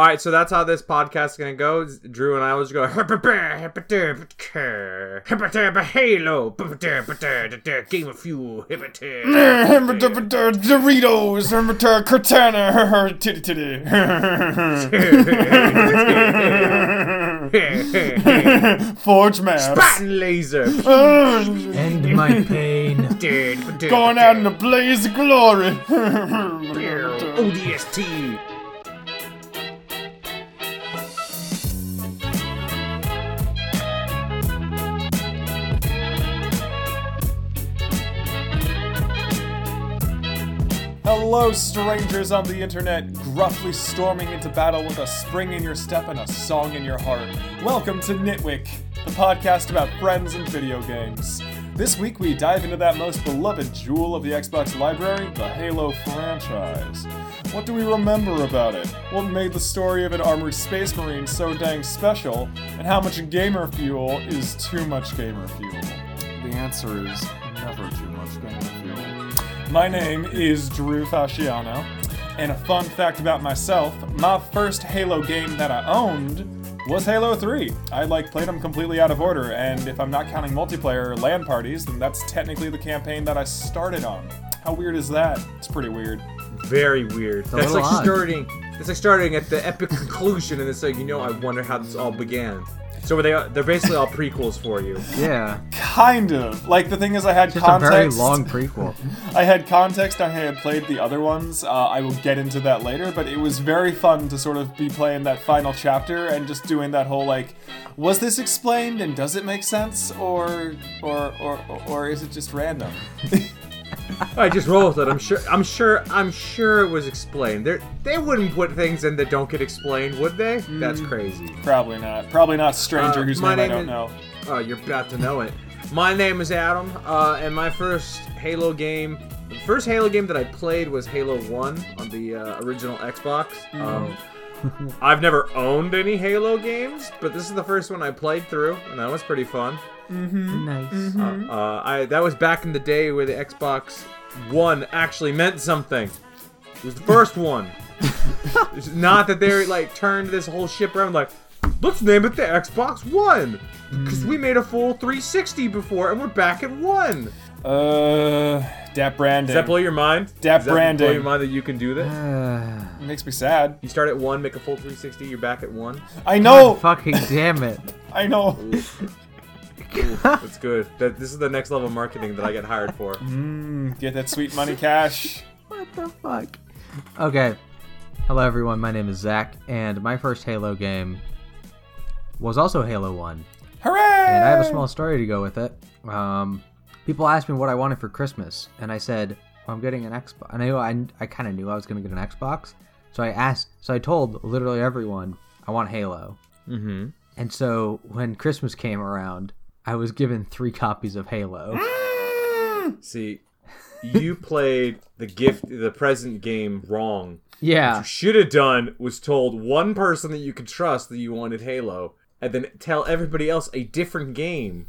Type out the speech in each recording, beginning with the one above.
All right, so that's how this podcast is gonna go. Drew and I will just go Halo, Game of Fuel, Doritos, Cortana, titty titty. Forge maps. Baton laser. End my pain. Going out in a blaze of glory. ODST. Hello, strangers on the internet, gruffly storming into battle with a spring in your step and a song in your heart. Welcome to Nitwick, the podcast about friends and video games. This week we dive into that most beloved jewel of the Xbox library, the Halo franchise. What do we remember about it? What made the story of an armored space marine so dang special? And how much gamer fuel is too much gamer fuel? The answer is never too much gamer fuel. My name is Drew Fasciano, and a fun fact about myself, my first Halo game that I owned was Halo 3. I like played them completely out of order, and if I'm not counting multiplayer LAN parties, then that's technically the campaign that I started on. How weird is that? It's pretty weird. Very weird. That's like odd. starting. It's like starting at the epic conclusion, and it's like you know, I wonder how this all began. So were they? They're basically all prequels for you. Yeah. Kind of. Like the thing is, I had Just context. a very long prequel. I had context I had played the other ones. Uh, I will get into that later, but it was very fun to sort of be playing that final chapter and just doing that whole like, was this explained and does it make sense, or or or or is it just random? I just roll with it. I'm sure. I'm sure. I'm sure it was explained. They they wouldn't put things in that don't get explained, would they? That's crazy. Probably not. Probably not stranger Uh, whose my name I don't is- know. Oh, you're about to know it. My name is Adam, uh, and my first Halo game, the first Halo game that I played was Halo One on the uh, original Xbox. Um, I've never owned any Halo games, but this is the first one I played through, and that was pretty fun. Nice. Uh, uh, I that was back in the day where the Xbox One actually meant something. It was the first one. it's not that they like turned this whole ship around like, let's name it the Xbox One because we made a full 360 before and we're back at one. Uh, Dap branding. Does that blow your mind? Dap Does that blow your mind that you can do that? Uh, makes me sad. You start at one, make a full 360, you're back at one. I know. fucking damn it. I know. That's good. That this is the next level of marketing that I get hired for. Mm, get that sweet money cash. What the fuck? Okay. Hello, everyone. My name is Zach, and my first Halo game was also Halo 1. Hooray! And I have a small story to go with it. Um, people asked me what I wanted for Christmas, and I said, well, I'm getting an Xbox. And I, knew- I, I kind of knew I was going to get an Xbox. So I asked, so I told literally everyone, I want Halo. Mm-hmm. And so when Christmas came around, I was given three copies of Halo. Mm. See, you played the gift, the present game wrong. Yeah. you should have done was told one person that you could trust that you wanted Halo, and then tell everybody else a different game.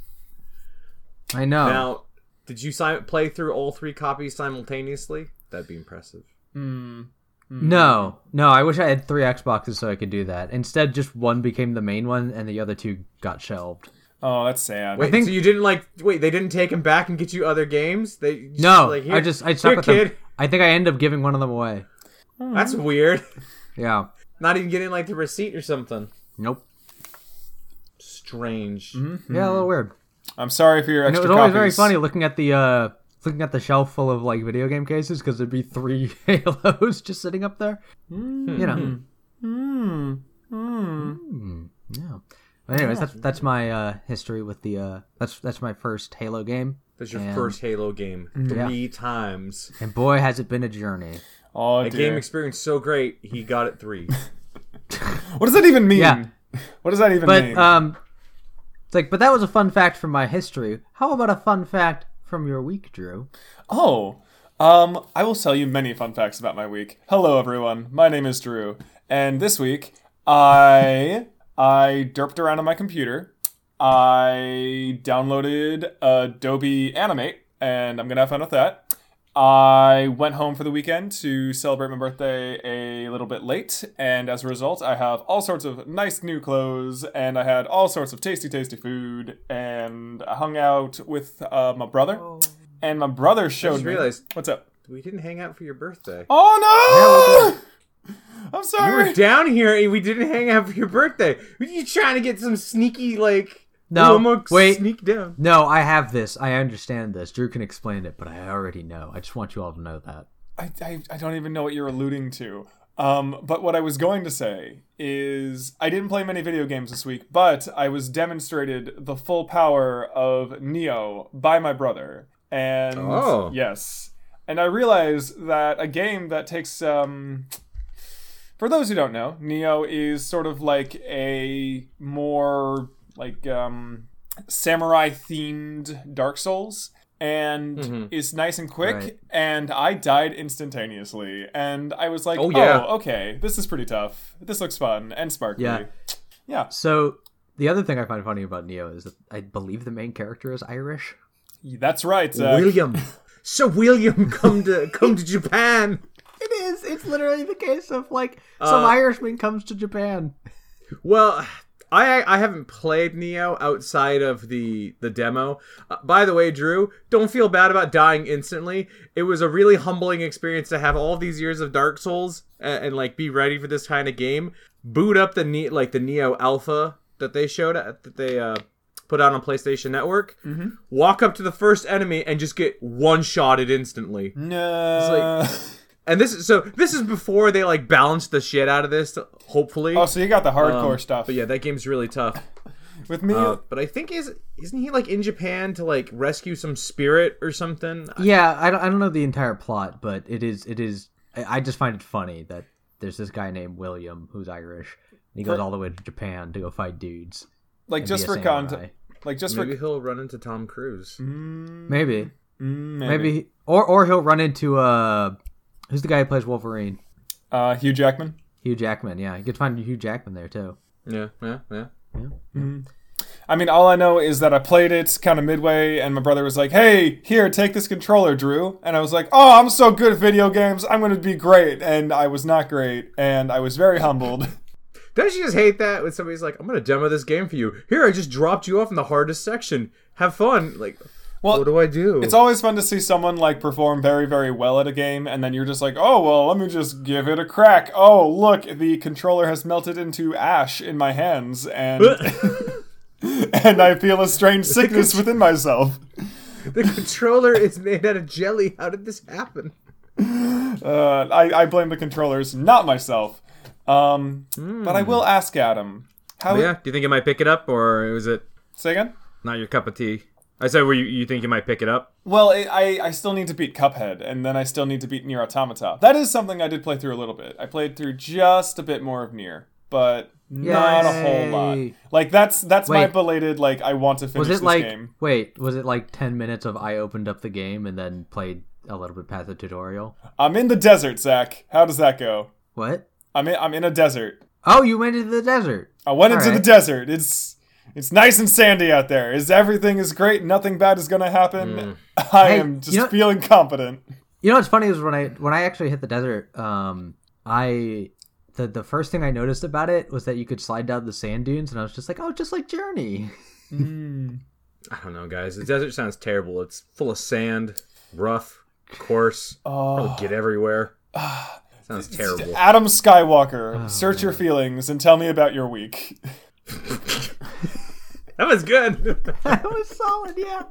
I know. Now, did you si- play through all three copies simultaneously? That'd be impressive. Hmm. Hmm. No, no. I wish I had three Xboxes so I could do that. Instead, just one became the main one, and the other two got shelved. Oh, that's sad. Wait, think- so you didn't like? Wait, they didn't take him back and get you other games? They just, No, like, here- I just I here, stuck with kid. them. I think I end up giving one of them away. That's weird. Yeah. Not even getting like the receipt or something. Nope. Strange. Yeah, a little weird. I'm sorry for your And it extra was always very funny looking at the uh looking at the shelf full of like video game cases because there'd be three Halos just sitting up there. You know. Hmm. Hmm. Yeah. But anyways, that's that's my uh, history with the uh, that's that's my first Halo game, That's your And- first Halo game. Three times. and boy has it been a journey. Oh A dear. game experience so great, he got it three. what does that even mean? Yeah. What does that even But mean? um, it's like, but that was a fun fact from my history. How about a fun fact from your week, Drew? oh, um, I will tell you many fun facts about my week. Hello, everyone. My name is Drew, and this week I I derped around on my computer. I downloaded Adobe Animate, and I'm gonna have fun with that. I went home for the weekend to celebrate my birthday a little bit late, and as a result, I have all sorts of nice new clothes, and I had all sorts of tasty, tasty food, and I hung out with uh, my brother, and my brother showed just me. realized- What's up? We didn't hang out for your birthday. Oh no! I'm sorry. You sorry. were down here and we didn't hang out for your birthday. Were you trying to get some sneaky like? No, "Ooh, wait. sneak down. No, I have this. I understand this. Drew can explain it, but I already know. I just want you all to know that. I, I, I don't even know what you're alluding to. Um, but what I was going to say is I didn't play many video games this week, but I was demonstrated the full power of Nioh by my brother. And Oh. yes. And I realized that a game that takes um for those who don't know, Nioh is sort of like a more like um samurai themed Dark Souls and Mhm. is nice and quick Right. and I died instantaneously and I was like, Oh, "Oh, yeah. okay, this is pretty tough. This looks fun and sparkly." Yeah. Yeah. So the other thing I find funny about Nioh is that I believe the main character is Irish. That's right. Zach. William. So William, come to come to Japan. It is. It's literally the case of like some Uh, Irishman comes to Japan. Well, I I haven't played Nioh outside of the the demo. Uh, by the way, Drew, don't feel bad about dying instantly. It was a really humbling experience to have all these years of Dark Souls and, and like be ready for this kind of game. Boot up the ne- like the Nioh Alpha that they showed at, that they uh put out on PlayStation Network. Mm-hmm. Walk up to the first enemy and just get one shotted instantly. No. And this is so this is before they like balanced the shit out of this. Hopefully. oh, so you got the hardcore Um, stuff. But yeah, that game's really tough. With me, Uh, but I think is isn't he like in Japan to like rescue some spirit or something? Yeah, I don't, I don't know the entire plot, but it is it is. I I just find it funny that there's this guy named William who's Irish. And he goes For- all the way to Japan to go fight dudes. like just for content, like just Maybe for he'll run into Tom Cruise. Mm, Maybe, mm, maybe, he- or or he'll run into uh, who's the guy who plays Wolverine? uh, Hugh Jackman. Hugh Jackman. Yeah, you could find Hugh Jackman there too. Yeah, yeah, yeah. I mean, all I know is that I played it kind of midway, and my brother was like, "Hey, here, take this controller, Drew." And I was like, "Oh, I'm so good at video games. I'm going to be great." And I was not great, and I was very humbled. Don't you just hate that when somebody's like, "I'm gonna demo this game for you. Here, I just dropped you off in the hardest section. Have fun." Like, Well, what do I do? It's always fun to see someone like perform very, very well at a game, and then you're just like, oh, well, let me just give it a crack. Oh, look, the controller has melted into ash in my hands, and and I feel a strange sickness within myself. the controller is made out of jelly. How did this happen? Uh, I, I blame the controllers, not myself. Um, But I will ask Adam. How? yeah. Do you think you might pick it up, or was it Say again. not your cup of tea? I said, "Were you, you think you might pick it up?" Well, I, I I still need to beat Cuphead, and then I still need to beat Nier Automata. That is something I did play through a little bit. I played through just a bit more of Nier, but not a whole lot. Like that's that's my belated like I want to finish Was it this like game. wait? Was it like ten minutes of I opened up the game and then played a little bit past the tutorial? I'm in the desert, Zach. How does that go? What? I'm in I'm in a desert. Oh, you went into the desert. I went into the desert. It's it's nice and sandy out there. Is everything is great? Nothing bad is gonna happen. I Hey, am just you know- feeling confident. You know what's funny is when I when I actually hit the desert, um, I the the first thing I noticed about it was that you could slide down the sand dunes, and I was just like, oh, just like Journey. I don't know, guys. The desert sounds terrible. It's full of sand, rough, coarse. Oh. Get everywhere. Sounds terrible. Adam Skywalker, Oh, search your feelings and tell me about your week. That was good. that was solid, yeah.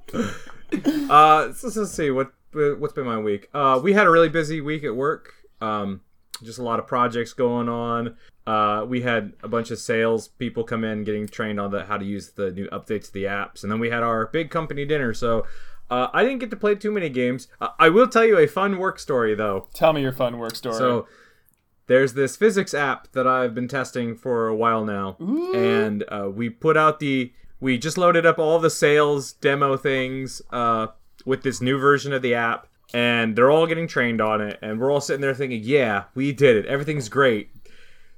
Uh, so, so let's see what what's been my week. Uh, we had a really busy week at work. Um, just a lot of projects going on. Uh, we had a bunch of sales people come in getting trained on the how to use the new updates to the apps, and then we had our big company dinner. So uh, I didn't get to play too many games. Uh, I will tell you a fun work story though. Tell me your fun work story. So there's this physics app that I've been testing for a while now, and uh, we put out the we just loaded up all the sales demo things uh, with this new version of the app, and they're all getting trained on it, and we're all sitting there thinking, yeah, we did it, everything's great.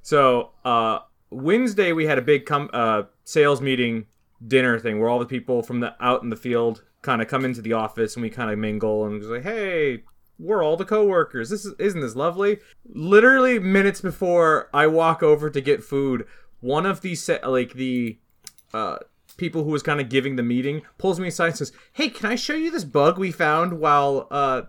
So uh, Wednesday we had a big com- uh, sales meeting dinner thing where all the people from the out in the field kind of come into the office and we kind of mingle and was like, hey, we're all the coworkers. This is isn't this lovely? Literally minutes before I walk over to get food, one of the se- like the uh people who was kind of giving the meeting pulls me aside and says, "Hey, can I show you this bug we found while uh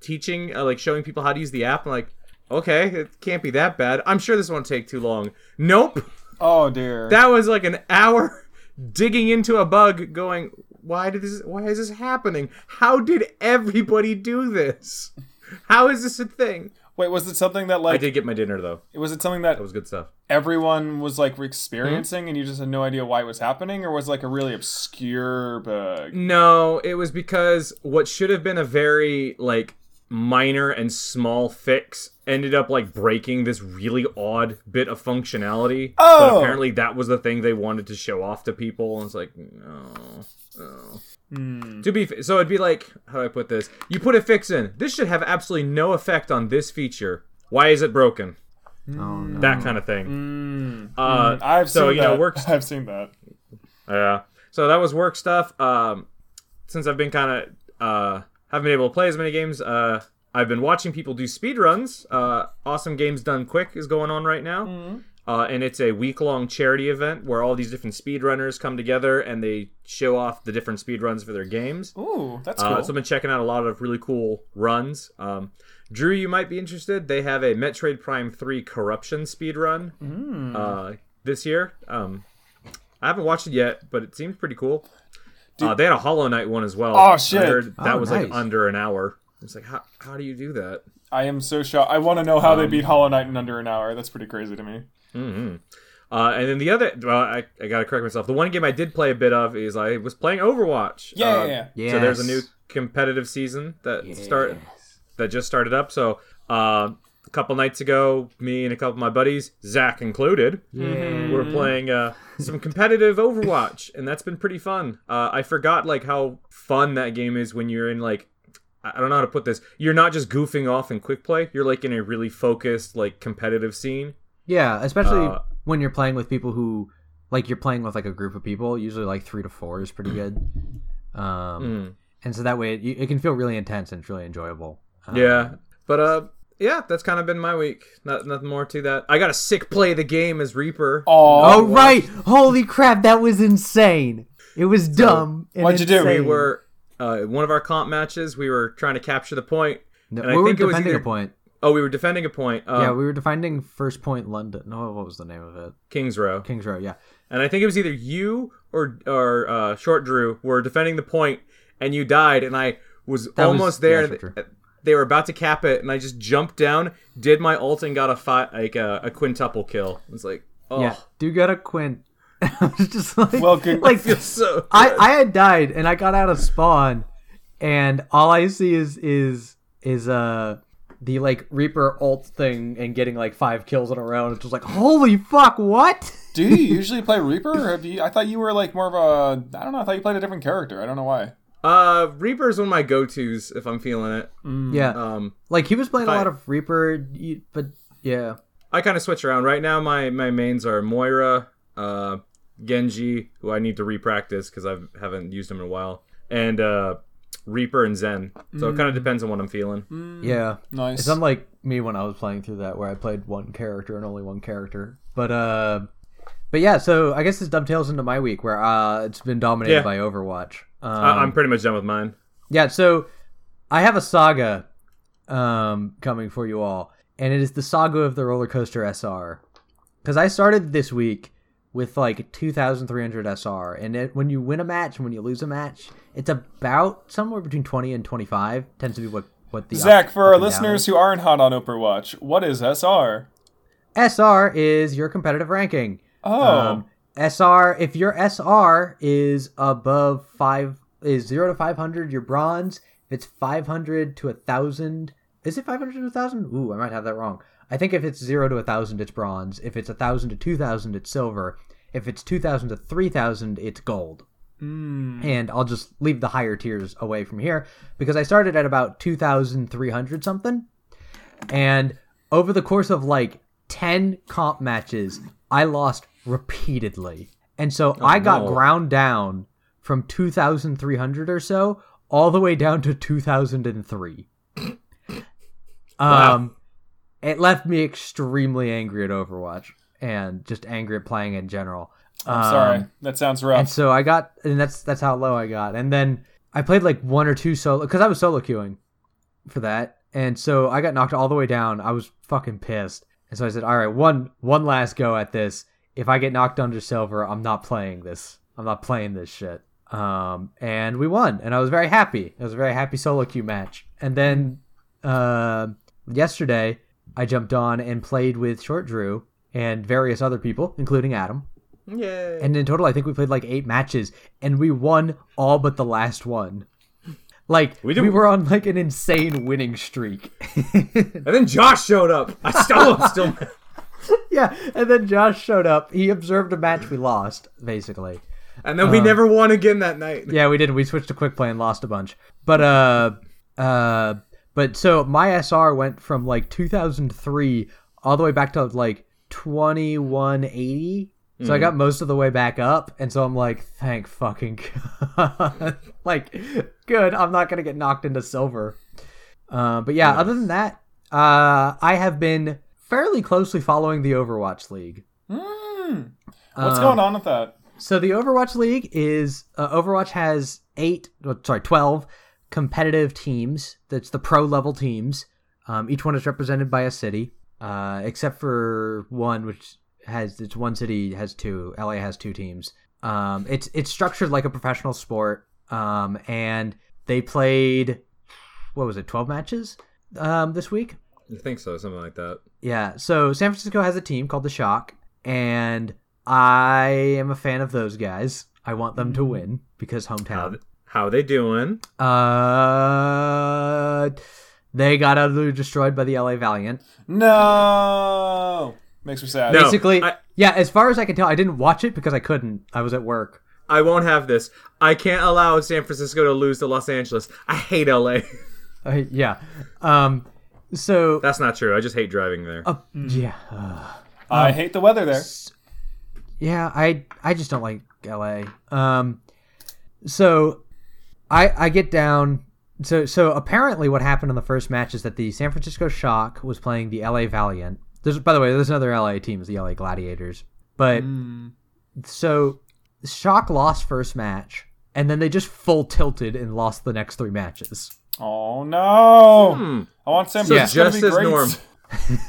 teaching uh, like showing people how to use the app?" I'm like, "Okay, it can't be that bad. I'm sure this won't take too long." Nope. Oh dear. That was like an hour digging into a bug going, why did this why is this happening? How did everybody do this? How is this a thing? Wait, was it something that like I did get my dinner though. was it something that That was good stuff. everyone was like experiencing hmm? and you just had no idea why it was happening or was it like a really obscure bug? No, it was because what should have been a very like minor and small fix ended up like breaking this really odd bit of functionality. But Oh! apparently that was the thing they wanted to show off to people and it's like, no. No. To be f- so it'd be like how do I put this? You put a fix in. This should have absolutely no effect on this feature. Why is it broken? Oh no. That kind of thing. Uh, I've so seen you that. know work I've seen that. Yeah. So that was work stuff. Um, since I've been kind of uh, haven't been able to play as many games, uh, I've been watching people do speed runs. Uh, awesome Games Done Quick is going on right now. Uh, and it's a week long charity event where all these different speedrunners come together and they show off the different speedruns for their games. Ooh, that's Uh, cool. so I've been checking out a lot of really cool runs. Um, Drew, you might be interested. They have a Metroid Prime 3 corruption speed run Hmm. uh, this year. Um, I haven't watched it yet, but it seems pretty cool. Uh, they had a Hollow Knight one as well. Oh, shit. I heard that Oh, was like under an hour. It's like, how, how do you do that? I am so shocked. I want to know how Um, they beat Hollow Knight in under an hour. That's pretty crazy to me. Uh, and then the other, well, I, I gotta correct myself. The one game I did play a bit of is I was playing Overwatch. Yeah, Uh, yeah, yeah. So there's a new competitive season that start that just started up. So uh, a couple nights ago, me and a couple of my buddies, Zach included, were playing uh, some competitive Overwatch, and that's been pretty fun. Uh, I forgot like how fun that game is when you're in like I I don't know how to put this. You're not just goofing off in quick play. You're like in a really focused, like competitive scene. Yeah, especially Uh, when you're playing with people who, like, you're playing with like a group of people. Usually, like three to four is pretty good. Um, Mm. and so that way it, it can feel really intense and it's really enjoyable. Um, Yeah, but uh, yeah, that's kind of been my week. Not nothing more to that. I got a sick play of the game as Reaper. Oh, Oh right! Holy crap! That was insane. It was dumb. and what'd you do? We were uh, one of our comp matches. We were trying to capture the point. No, and I we were think it was defending either- a point. Oh, we were defending a point. Um, yeah, we were defending First Point London. No, what was the name of it? Kings Row, Kings Row. Yeah. and I think it was either you or or uh, Short Drew were defending the point, and you died, and I was That was- almost yeah, there. Short they were about to cap it, and I just jumped down, did my ult, and got a fi- like a, a quintuple kill. It was like, oh, Yeah. Do get a quint. I was just like, Well, good- like feels so. I, good. I had died and I got out of spawn and all I see is is is uh the like Reaper ult thing and getting like five kills in a row and it's just like holy fuck what? Do you usually play Reaper? Have you? I thought you were like more of a. I don't know. I thought you played a different character. I don't know why. Uh, Reaper's one of my go-tos if I'm feeling it. Yeah. Um, like he was playing a Fine. lot of Reaper but yeah. I kind of switch around. Right now, my my mains are Moira, uh, Genji, who I need to repractice because I haven't used him in a while, and uh, Reaper and Zen. So it kind of depends on what I'm feeling. Yeah. Nice. It's unlike me when I was playing through that where I played one character and only one character. But uh but yeah, so I guess this dovetails into my week where uh it's been dominated Yeah. by Overwatch. Um, I- I'm pretty much done with mine. Yeah, so I have a saga um, coming for you all, and it is the saga of the roller coaster SR. Because I started this week with like 2,300 SR, and it, when you win a match and when you lose a match, it's about somewhere between 20 and 25. Tends to be what what the Zach, up- for our up listeners who aren't hot on Overwatch, what is SR? SR is your competitive ranking. Oh, Um, SR, if your SR is above five, is zero to five hundred, you're bronze. If it's five hundred to a thousand, is it five hundred to a thousand? Ooh, I might have that wrong. I think if it's zero to a thousand, it's bronze. If it's a thousand to two thousand, it's silver. If it's two thousand to three thousand, it's gold. And I'll just leave the higher tiers away from here because I started at about two thousand three hundred something. And over the course of like 10 comp matches, I lost repeatedly. And so I got no. ground down from 2,300 or so all the way down to 2,003. Wow. Um, it left me extremely angry at Overwatch and just angry at playing in general. I'm Um, sorry. That sounds rough. And so I got, and that's that's how low I got. And then I played like one or two solo because I was solo queuing for that, and so I got knocked all the way down. I was fucking pissed, and so I said, "All right, one one last go at this. If I get knocked under silver, I'm not playing this. I'm not playing this shit." Um, and we won, and I was very happy. It was a very happy solo queue match. And then uh, yesterday, I jumped on and played with Short Drew and various other people, including Adam. Yay. And in total, I think we played like eight matches, and we won all but the last one. Like We we, were on like an insane winning streak. and then Josh showed up. I still am still. yeah, and then Josh showed up. He observed a match we lost, basically. And then we never won again that night. Yeah, we did. We switched to quick play and lost a bunch. But uh, uh, but so my SR went from like 2003 all the way back to like 2180. So I got most of the way back up, and so I'm like, thank fucking god. like, good. I'm not gonna get knocked into silver. Uh, but yeah, other than that, uh, I have been fairly closely following the Overwatch League. Hmm. What's Um, going on with that? So the Overwatch League is uh, Overwatch has eight, sorry, twelve competitive teams. That's the pro level teams. Um, each one is represented by a city, uh, except for one which has it's one city has two. LA has two teams. Um, it's it's structured like a professional sport. Um, and they played what was it, twelve matches um, this week. I think so, something like that. Yeah. So San Francisco has a team called the Shock, and I am a fan of those guys. I want them to win because hometown. How are they doing? Uh, they got utterly destroyed by the LA Valiant. No. Makes me sad. No. Basically, I- yeah. As far as I can tell, I didn't watch it because I couldn't. I was at work. I won't have this. I can't allow San Francisco to lose to Los Angeles. I hate LA. Uh, yeah. Um. So. That's not true. I just hate driving there. uh, yeah. uh, I hate the weather there. Yeah, I I just don't like LA. Um so I I get down so so apparently what happened in the first match is that the San Francisco Shock was playing the LA Valiant. There's by the way, there's another LA team, is the LA Gladiators. But so Shock lost first match and then they just full tilted and lost the next three matches. Oh no! Hmm. I want San So just to be as great. norm.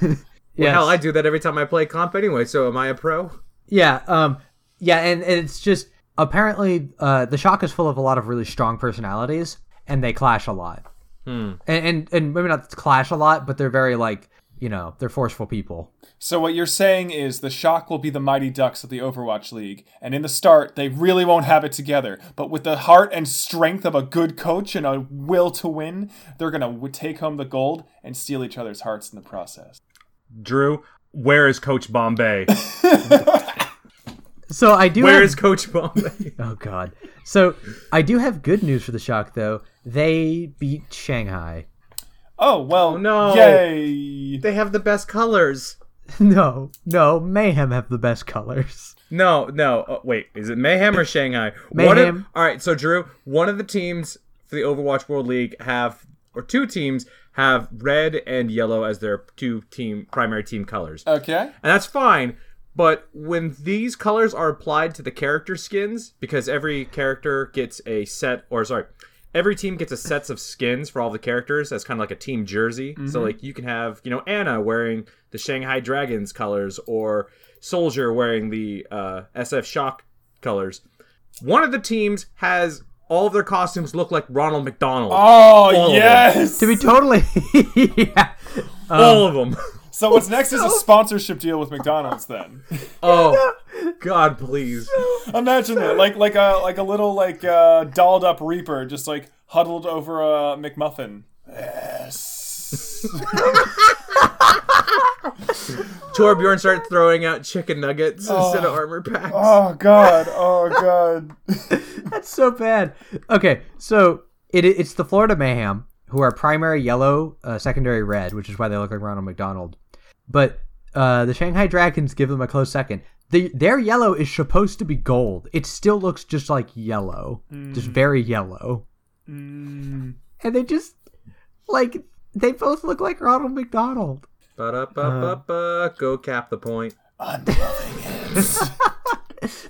Yes. Hell, I do that every time I play comp anyway. So am I a pro? Yeah, um, yeah, and, and it's just apparently uh, the shock is full of a lot of really strong personalities, and they clash a lot. Hmm. And, and and maybe not clash a lot, but they're very like you know they're forceful people. So what you're saying is the Shock will be the Mighty Ducks of the Overwatch League, and in the start they really won't have it together. But with the heart and strength of a good coach and a will to win, they're gonna take home the gold and steal each other's hearts in the process. Drew, where is Coach Bombay? So I do. Where have, is Coach Bombay? Oh God. So I do have good news for the shock though. They beat Shanghai. Oh well, oh, no. yay! they have the best colors. no, no, Mayhem have the best colors. No, no. Oh, wait, is it Mayhem or Shanghai? One of- Mayhem. all right, so Drew, one of the teams for the Overwatch World League have, or two teams have red and yellow as their two team primary team colors, Okay. and that's fine. But when these colors are applied to the character skins, because every character gets a set, or sorry, every team gets a sets of skins for all the characters as kind of like a team jersey. So like you can have, you know, Ana wearing the Shanghai Dragons colors, or Soldier wearing the uh, SF Shock colors. One of the teams has all of their costumes look like Ronald McDonald. Oh All yes. To be totally, yeah. all of them. So what's next is a sponsorship deal with McDonald's. Then oh, God, please. imagine that, like like a like a little like uh, dolled up Reaper, just like huddled over a McMuffin. Yes. Torbjorn started throwing out chicken nuggets instead of armor packs. Oh god. Oh god. That's so bad. Okay, so it, it's the Florida Mayhem, who are primary yellow, uh, secondary red, which is why they look like Ronald McDonald. But uh, the Shanghai Dragons give them a close second. The, their yellow is supposed to be gold. It still looks just like yellow, just very yellow. And they just like They both look like Ronald McDonald. Ba-da-ba-ba-ba. Go cap the point. I'm loving it.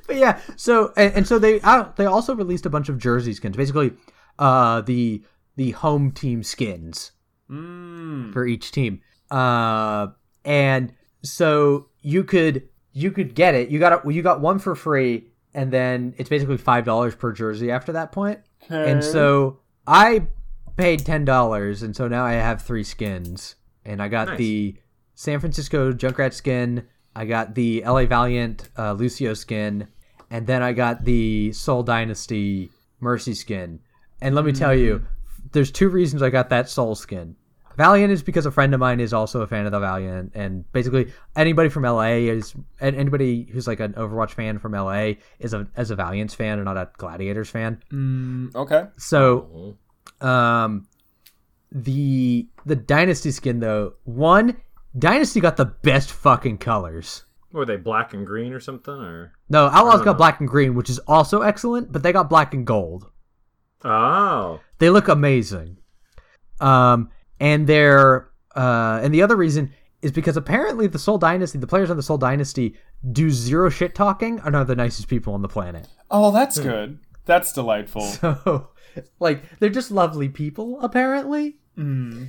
But yeah, so and, and so they uh, they also released a bunch of jersey skins, basically uh the the home team skins mm. for each team. Uh and so you could you could get it. You got it you got one for free and then it's basically $5 per jersey after that point. And so I paid $10 and so now I have 3 skins and I got Nice. the San Francisco Junkrat skin, I got the LA Valiant uh, Lucio skin, and then I got the Seoul Dynasty Mercy skin. And let me tell you, there's two reasons I got that Seoul skin. Valiant is because a friend of mine is also a fan of the Valiant, and basically anybody from LA is, and anybody who's like an Overwatch fan from LA is a as a Valiant's fan and not a Gladiators fan. Mm, okay. So, um, the the Dynasty skin though, one Dynasty got the best fucking colors. Were they black and green or something? Or No, Outlaws don't got know. black and green, which is also excellent, but they got black and gold. oh, They look amazing. Um, and they're uh, and the other reason is because apparently the Seoul Dynasty, the players on the Seoul Dynasty, do zero shit talking and are the nicest people on the planet. Oh, that's good. That's delightful. So, like, they're just lovely people, apparently. Mm.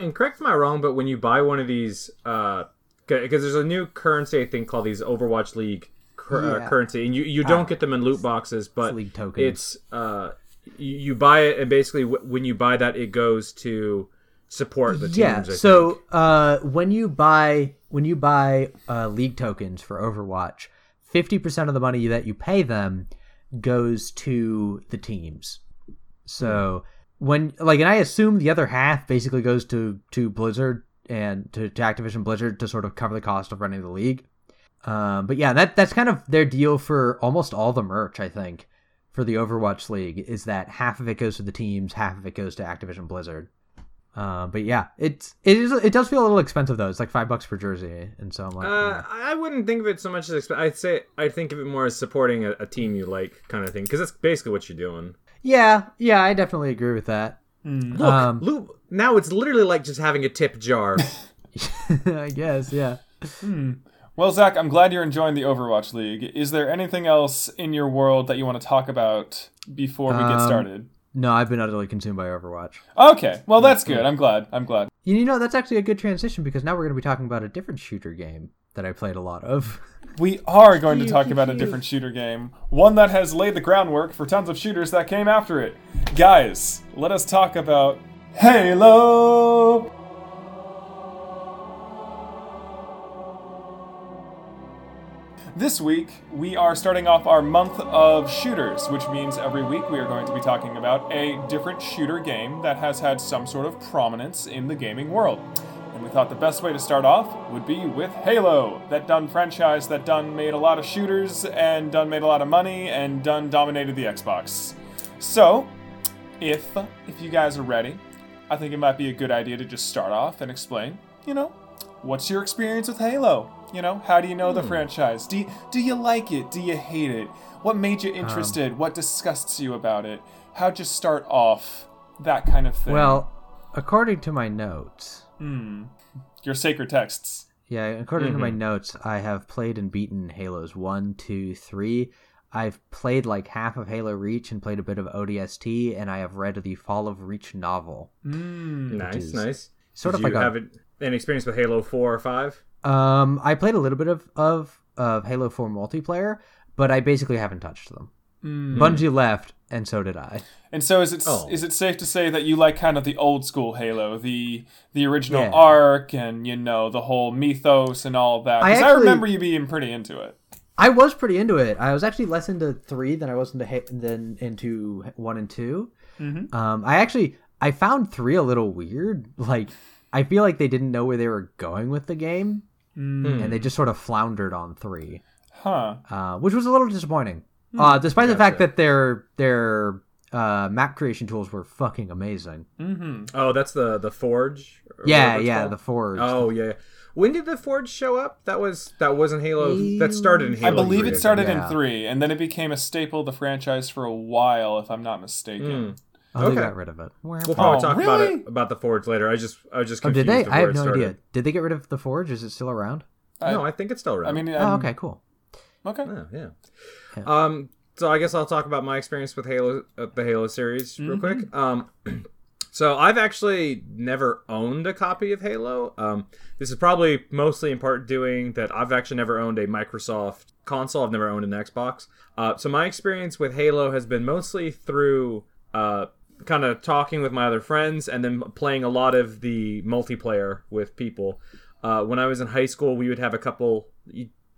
and correct me if I'm wrong, but when you buy one of these, because there's a new currency I think called these Overwatch League cur- Yeah. uh, currency, and you you don't get them in loot boxes, but League tokens. it's uh you, you buy it, and basically w- when you buy that, it goes to support the teams. yeah. So, uh, when you buy when you buy uh, league tokens for Overwatch, fifty percent of the money that you pay them goes to the teams. So when like, and I assume the other half basically goes to to Blizzard and to, to Activision Blizzard to sort of cover the cost of running the league. Um, but yeah, that that's kind of their deal for almost all the merch. I think for the Overwatch League is that half of it goes to the teams, half of it goes to Activision Blizzard. Uh, but yeah, it's it is it does feel a little expensive though. It's like five bucks per jersey, and so I'm like, Uh, yeah. I wouldn't think of it so much as exp- I'd say I'd think of it more as supporting a, a team you like, kind of thing, because that's basically what you're doing. yeah, yeah, I definitely agree with that. Look, Um, loot, now it's literally like just having a tip jar. I guess, yeah. Well, Zach, I'm glad you're enjoying the Overwatch League. Is there anything else in your world that you want to talk about before we get Um, started? No, I've been utterly consumed by Overwatch. Okay, well, that's good. I'm glad. I'm glad. You know, that's actually a good transition because now we're going to be talking about a different shooter game that I played a lot of. We are going to talk about a different shooter game, one that has laid the groundwork for tons of shooters that came after it. Guys, let us talk about Halo! This week, we are starting off our month of shooters, which means every week we are going to be talking about a different shooter game that has had some sort of prominence in the gaming world. And we thought the best way to start off would be with Halo, that done franchise that done made a lot of shooters and done made a lot of money and done dominated the Xbox. So, if if you guys are ready, I think it might be a good idea to just start off and explain, you know, what's your experience with Halo? You know, how do you know the hmm. franchise? Do you, do you like it? Do you hate it? What made you interested? Um, what disgusts you about it? How'd you start off? That kind of thing. well, according to my notes, hmm. your sacred texts. yeah, according to my mm-hmm. notes, I have played and beaten Halos 1, 2, 3. I've played like half of Halo Reach and played a bit of ODST, and I have read the Fall of Reach novel. Hmm, nice, nice. sort Did of like you a- have an experience with Halo Four or Five? Um, I played a little bit of of, of Halo 4 multiplayer, but I basically haven't touched them. Bungie left, and so did I. And so is it Oh. is it safe to say that you like kind of the old school Halo, the the original Yeah. arc and you know the whole mythos and all that? I 'Cause I, actually- remember you being pretty into it. I was pretty into it. I was actually less into three than I was into ha- than into one and 2 Mm-hmm. Um, I actually I found three a little weird. Like I feel like they didn't know where they were going with the game, Mm. and they just sort of floundered on three, Huh. uh, which was a little disappointing. Hmm. Uh, despite the fact that their their uh, map creation tools were fucking amazing. Mm-hmm. Oh, that's the the Forge. Yeah, yeah, called? the Forge. Oh yeah. yeah. When did the Forge show up? That was that wasn't Halo. That started in Halo. I believe 3, it started Yeah. in three, and then it became a staple of the franchise for a while, if I'm not mistaken. Oh, Okay. they got rid of it. We'll probably Oh, talk about it about the Forge later. I just I was just Oh, did they? I have no started. idea. Did they get rid of the Forge? Is it still around? No, I think it's still around. I mean, Oh, I'm- okay, cool. okay. Yeah, yeah. Um, so I guess I'll talk about my experience with Halo, uh, the Halo series, real quick. Um, so I've actually never owned a copy of Halo. Um, this is probably mostly in part doing that I've actually never owned a Microsoft console. I've never owned an Xbox. Uh, so my experience with Halo has been mostly through uh, kind of talking with my other friends and then playing a lot of the multiplayer with people. Uh, when I was in high school, we would have a couple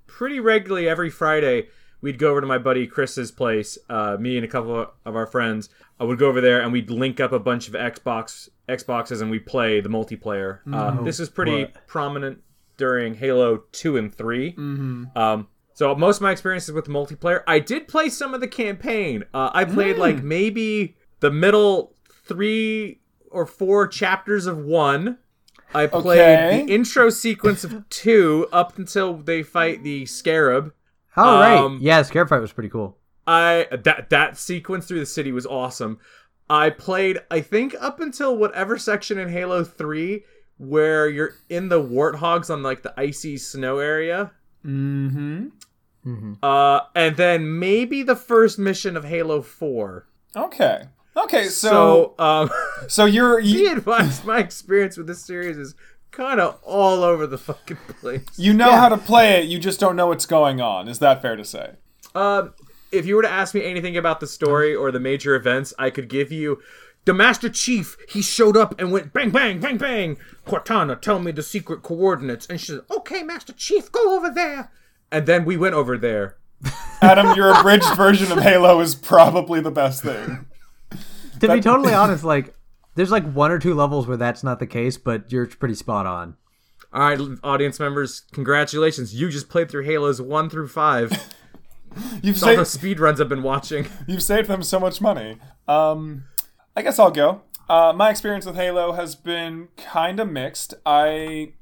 pretty regularly every Friday. We'd go over to my buddy Chris's place. Uh, me and a couple of our friends uh, would go over there, and we'd link up a bunch of Xbox Xboxes, and we'd play the multiplayer. Uh, this is pretty what? prominent during Halo Two and 3 Um, so most of my experiences with multiplayer, I did play some of the campaign. Uh, I played like maybe the middle three or four chapters of one. I played Okay. the intro sequence of two up until they fight the Scarab. Oh, right. Um, Yeah, Scarab fight was pretty cool. I that that sequence through the city was awesome. I played I think up until whatever section in Halo 3 where you're in the warthogs on like the icy snow area. Mm-hmm. Uh and then maybe the first mission of Halo 4. Okay. Okay, So so um so you're be advised my experience with this series is kind of all over the fucking place. you know how to play it, you just don't know what's going on. Is that fair to say? Um, if you were to ask me anything about the story or the major events, I could give you the Master Chief. He showed up and went bang, bang, bang, bang. Cortana, tell me the secret coordinates. And she said, "Okay, Master Chief, go over there." And then we went over there. Adam, your abridged version of Halo is probably the best thing. To be totally honest, like there's like one or two levels where that's not the case, but you're pretty spot on. All right, audience members, congratulations! You just played through Halos one through five. You've All the speed runs I've been watching. you've saved them so much money. Um, I guess I'll go. Uh, my experience with Halo has been kind of mixed. I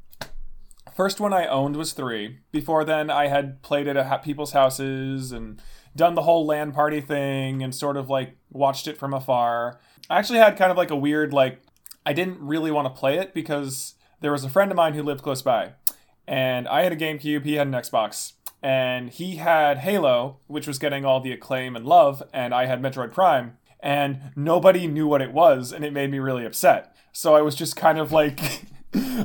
first one I owned was three. Before then, I had played it at people's houses and done the whole LAN party thing and sort of like watched it from afar. I actually had kind of like a weird like I didn't really want to play it because there was a friend of mine who lived close by, and I had a GameCube, he had an Xbox, and he had Halo, which was getting all the acclaim and love, and I had Metroid Prime, and nobody knew what it was, and it made me really upset. So I was just kind of like.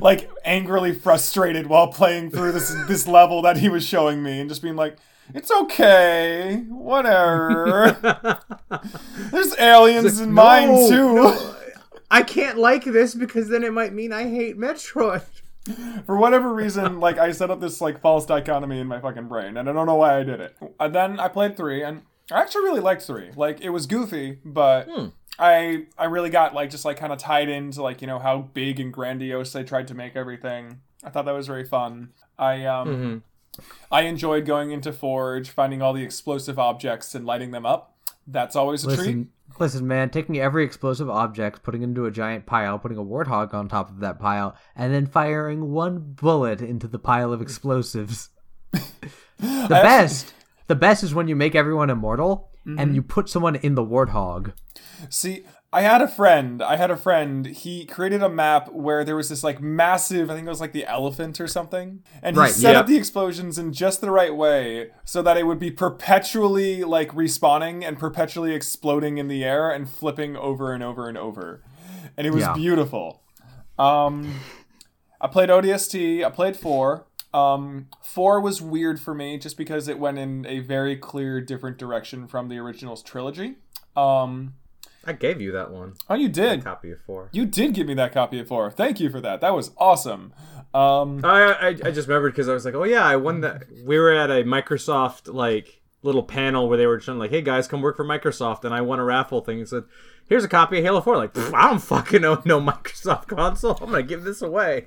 like angrily frustrated while playing through this this level that he was showing me and just being like it's okay whatever there's aliens in mine too no, I can't like this because then it might mean I hate Metroid. for whatever reason, like I set up this like false dichotomy in my fucking brain, and I don't know why I did it. And then I played three, and I actually really liked three. Like it was goofy, but hmm. I I really got like just like kind of tied into like you know how big and grandiose they tried to make everything. I thought that was very fun. I um mm-hmm. I enjoyed going into Forge, finding all the explosive objects and lighting them up. That's always a treat. Listen, listen, man, taking every explosive object, putting it into a giant pile, putting a warthog on top of that pile, and then firing one bullet into the pile of explosives. the best, the best is when you make everyone immortal and mm-hmm. you put someone in the warthog. See, I had a friend. I had a friend. He created a map where there was this like massive, I think it was like the elephant or something. And he Right, set up the explosions in just the right way so that it would be perpetually like respawning and perpetually exploding in the air and flipping over and over and over. And it was Yeah. beautiful. Um I played ODST, I played 4. Um 4 was weird for me just because it went in a very clear different direction from the original's trilogy. Um I gave you that one Oh, you did. copy of four. You did give me that copy of four. Thank you for that. That was awesome. Um, I, I I just remembered because I was like, oh yeah, I won that. We were at a Microsoft like little panel where they were trying like, hey guys, come work for Microsoft, and I won a raffle thing. and said, here's a copy of Halo Four. Like, I don't fucking own no Microsoft console. I'm gonna give this away.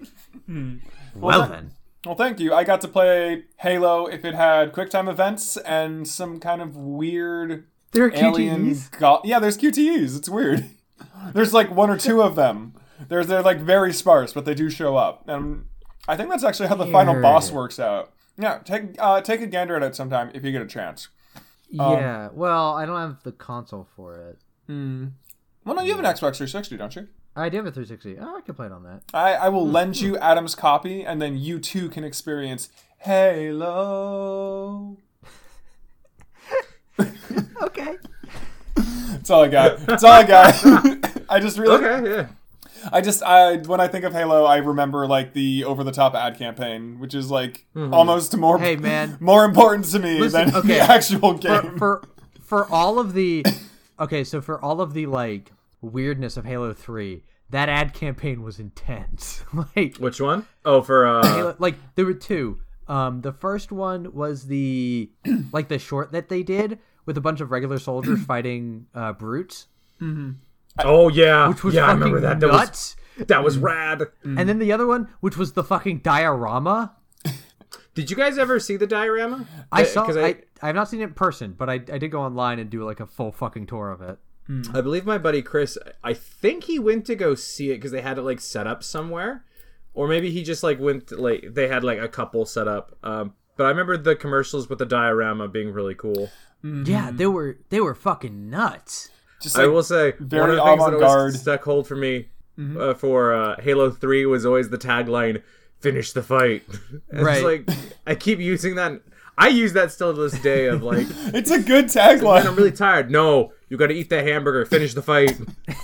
Well, that- then, well, thank you. I got to play Halo if it had QuickTime events and some kind of weird there are alien. QTEs. Go- yeah, there's QTEs. It's weird. there's like one or two of them. They're they're like very sparse, but they do show up. And I think that's actually how the final boss works out. Yeah, take uh, take a gander at it sometime if you get a chance. Yeah, well, I don't have the console for it. Hmm. Well, no, you have an Xbox 360, don't you? I do have a 360. Oh, I can play it on that. I, I will lend you Adam's copy, and then you too can experience Halo. Okay. That's all I got. That's all I got. I just really, Okay, yeah. I just, I when I think of Halo, I remember like the over-the-top ad campaign, which is like almost more, Hey, man. more important to me Listen, than okay. the actual For, game. for for all of the okay, so for all of the like weirdness of Halo 3, that ad campaign was intense. like Which one? Oh, for uh, Halo, like there were two. Um, the first one was the like the short that they did with a bunch of regular soldiers fighting uh, brutes, oh yeah, which was yeah, I fucking remember that. That nuts. was that was rad. And then the other one, which was the fucking diorama. Did you guys ever see the diorama? I saw. saw. 'cause I, I have not seen it in person, but I, I did go online and do like a full fucking tour of it. I believe my buddy Chris. I think he went to go see it because they had it like set up somewhere, or maybe he just like went to, like they had like a couple set up. Um, but I remember the commercials with the diorama being really cool. Yeah, they were they were fucking nuts. just I will say very one of the things that avant-garde. always stuck hold for me uh, for uh, Halo Three was always the tagline "Finish the fight." it's Right. like I keep using that. I use that still to this day of like, it's a good tagline. I'm really tired. No, you got to eat that hamburger. Finish the fight.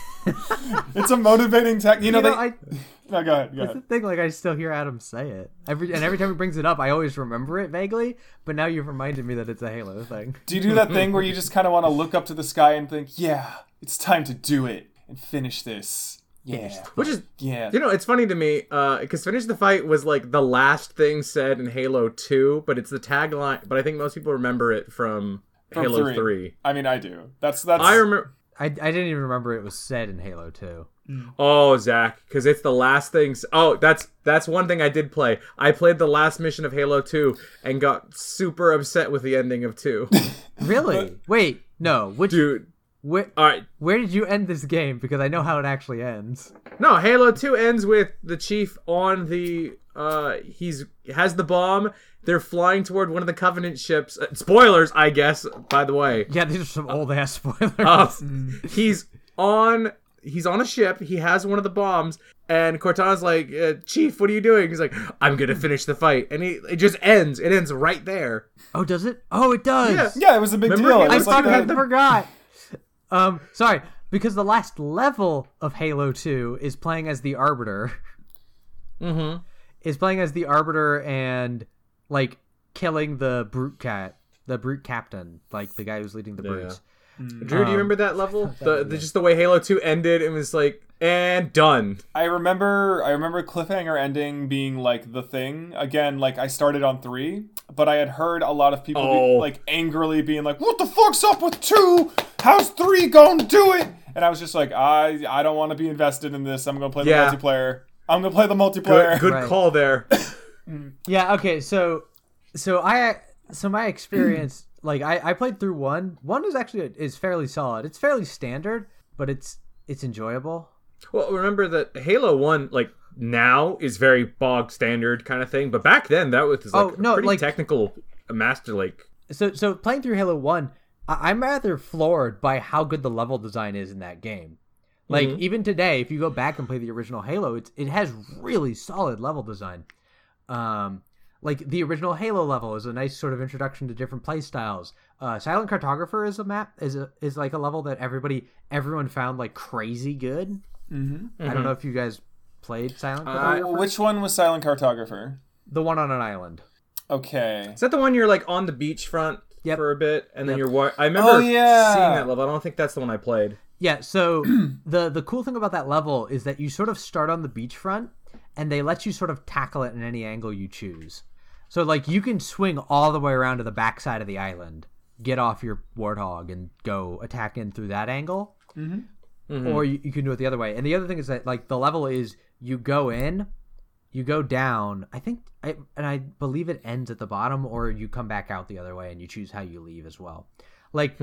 It's a motivating tag. You know, You know, they. I no, go ahead. Go that's the thing. Like I still hear Adam say it every and every time he brings it up, I always remember it vaguely. But now you've reminded me that it's a Halo thing. Do you do that thing where you just kind of want to look up to the sky and think, "Yeah, it's time to do it and finish this." Yeah, Which is yeah. You know, it's funny to me uh, because "Finish the Fight" was like the last thing said in Halo Two, but it's the tagline. But I think most people remember it from, From Halo three. Three. I mean, I do. That's that's. I remember. I, I didn't even remember it was said in Halo 2. Oh, Zach, because it's the last things. Oh, that's that's one thing I did play. I played the last mission of Halo Two and got super upset with the ending of Two. Really? Wait, no. Which Dude, where all right. where did you end this game? Because I know how it actually ends. No, Halo 2 ends with the chief on the uh he's has the bomb. They're flying toward one of the Covenant ships. Uh, spoilers, I guess, by the way. Yeah, these are some old ass spoilers. Uh, he's on he's on a ship. He has one of the bombs and Cortana's like, uh, "Chief, what are you doing?" He's like, "I'm going to finish the fight." And he it just ends. It ends right there. oh, does it? Oh, it does. Yeah. yeah, it was a big Remember deal. I was like fucking the- forgot. Um, sorry, because the last level of Halo 2 is playing as the Arbiter. Mhm. Is playing as the Arbiter and like killing the brute cat, the brute captain, like the guy who's leading the brutes. Mm. Drew, do you um, remember that level? The, the just the way Halo 2 ended, it was like and done. I remember I remember cliffhanger ending being like the thing. Again, like I started on 3, but I had heard a lot of people be, Oh. like angrily being like, "What the fuck's up with 2? How's 3 going to do it?" And I was just like, "I I don't want to be invested in this. I'm going to play the Yeah. multiplayer. I'm going to play the multiplayer." Good, good Right. call there. Mm. Yeah. Okay. So, so I, so my experience, like I, I played through one. One is actually is fairly solid. It's fairly standard, but it's it's enjoyable. Well, remember that Halo One, like now, is very bog standard kind of thing, but back then that was like Oh, no, pretty like- technical master. Like, So, so playing through Halo One, I- I'm rather floored by how good the level design is in that game. Like even today, if you go back and play the original Halo, it's it has really solid level design. Um, like the original Halo level is a nice sort of introduction to different play styles. Uh, Silent Cartographer is a map is a, is like a level that everybody everyone found like crazy good. Mm-hmm. I don't know if you guys played Silent Cartographer. Uh, Which one was Silent Cartographer? the one on an island. Okay. is that the one you're like on the beachfront Yep. for a bit, and then Yep. you're? Wa- I remember Oh, yeah. seeing that level. I don't think that's the one I played. Yeah, so the the cool thing about that level is that you sort of start on the beachfront and they let you sort of tackle it in any angle you choose. So like you can swing all the way around to the backside of the island, get off your warthog and go attack in through that angle. Mm-hmm. Or you, you can do it the other way. And the other thing is that like the level is you go in, you go down. I think I and I believe it ends at the bottom or you come back out the other way and you choose how you leave as well. Like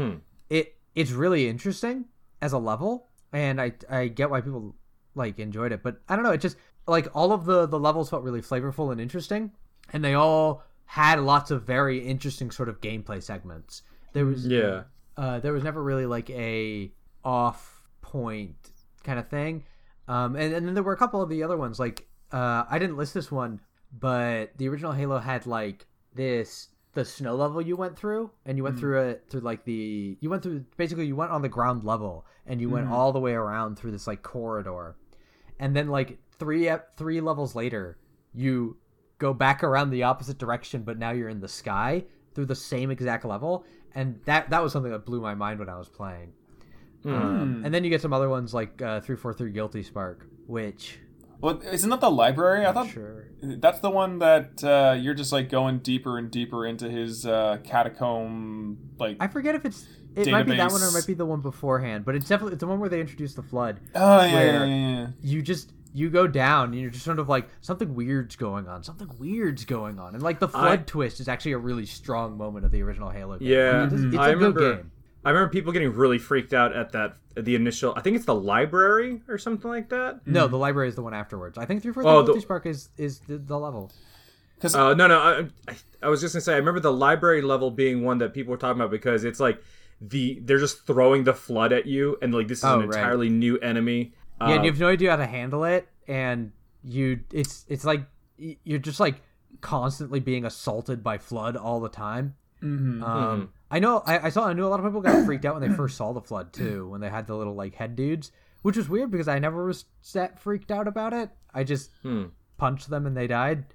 it it's really interesting as a level and I I get why people like enjoyed it, but I don't know, it just like all of the the levels felt really flavorful and interesting and they all had lots of very interesting sort of gameplay segments. There was Yeah. uh, there was never really like a off point kind of thing. Um, and, and then there were a couple of the other ones. Like uh, I didn't list this one, but the original Halo had like this the snow level you went through, and you went Mm. through it through like the you went through basically you went on the ground level, and you went Mm. all the way around through this like corridor, and then like three three levels later, you go back around the opposite direction, but now you're in the sky through the same exact level, and that that was something that blew my mind when I was playing. Hmm. Um, and then you get some other ones like uh, three four three Guilty Spark, which Well, isn't that the library? I thought sure that's the one that uh, you're just like going deeper and deeper into his uh, catacomb. Like, I forget if it's it might be that one or it might be the one beforehand, but it's definitely it's the one where they introduced the flood. oh yeah, where- yeah, yeah, yeah. You just you go down and you're just sort of like something weird's going on, something weird's going on, and like the flood I- twist is actually a really strong moment of the original Halo game. Yeah, Like, it's, it's I a good remember. game. I remember people getting really freaked out at that at the initial. I think it's the library or something like that. No, the library is the one afterwards. I think three four Oh, three Guilty the- Spark is is the, the level. Because Uh, no, no. I, I, I was just gonna say. I remember the library level being one that people were talking about because it's like the they're just throwing the flood at you, and like this is Oh, an right. entirely new enemy. Yeah, Uh, and you have no idea how to handle it, and you it's it's like you're just like constantly being assaulted by flood all the time. Mhm. Um, I know I, I saw I knew a lot of people got freaked out when they first saw the flood too, when they had the little like head dudes, which was weird because I never was that freaked out about it. I just Hmm. punched them and they died.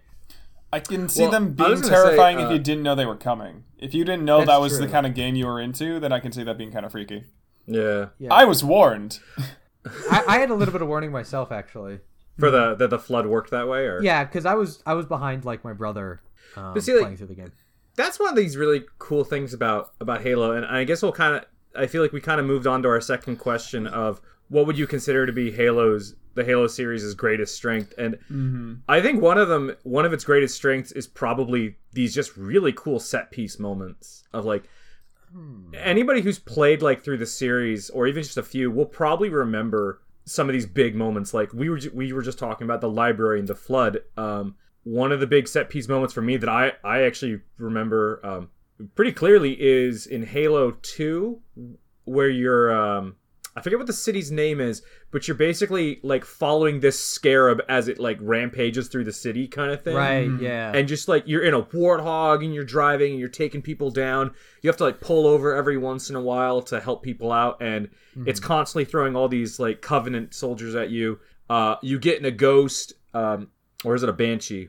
I can see Well, them being was gonna say, terrifying if uh, you didn't know they were coming. If you didn't know that was the kind of game you were into, then I can see that being kind of freaky. yeah, Yeah. I was warned. I, I had a little bit of warning myself actually. for the that the flood worked that way, or Yeah, because I was I was behind like my brother um, see, like- playing through the game. that's one of these really cool things about about Halo, and I guess we'll kind of. I feel like we kind of moved on to our second question of what would you consider to be Halo's the Halo series' greatest strength, and Mm-hmm. I think one of them, one of its greatest strengths, is probably these just really cool set piece moments of like anybody who's played like through the series or even just a few will probably remember some of these big moments. Like we were we were just talking about the library and the flood. Um, one of the big set piece moments for me that I I actually remember um, pretty clearly is in Halo Two, where you're um, I forget what the city's name is, but you're basically like following this scarab as it like rampages through the city, kind of thing. Right, yeah. and just like you're in a warthog and you're driving and you're taking people down. You have to like pull over every once in a while to help people out and it's constantly throwing all these like covenant soldiers at you. Uh you get in a ghost um or is it a banshee?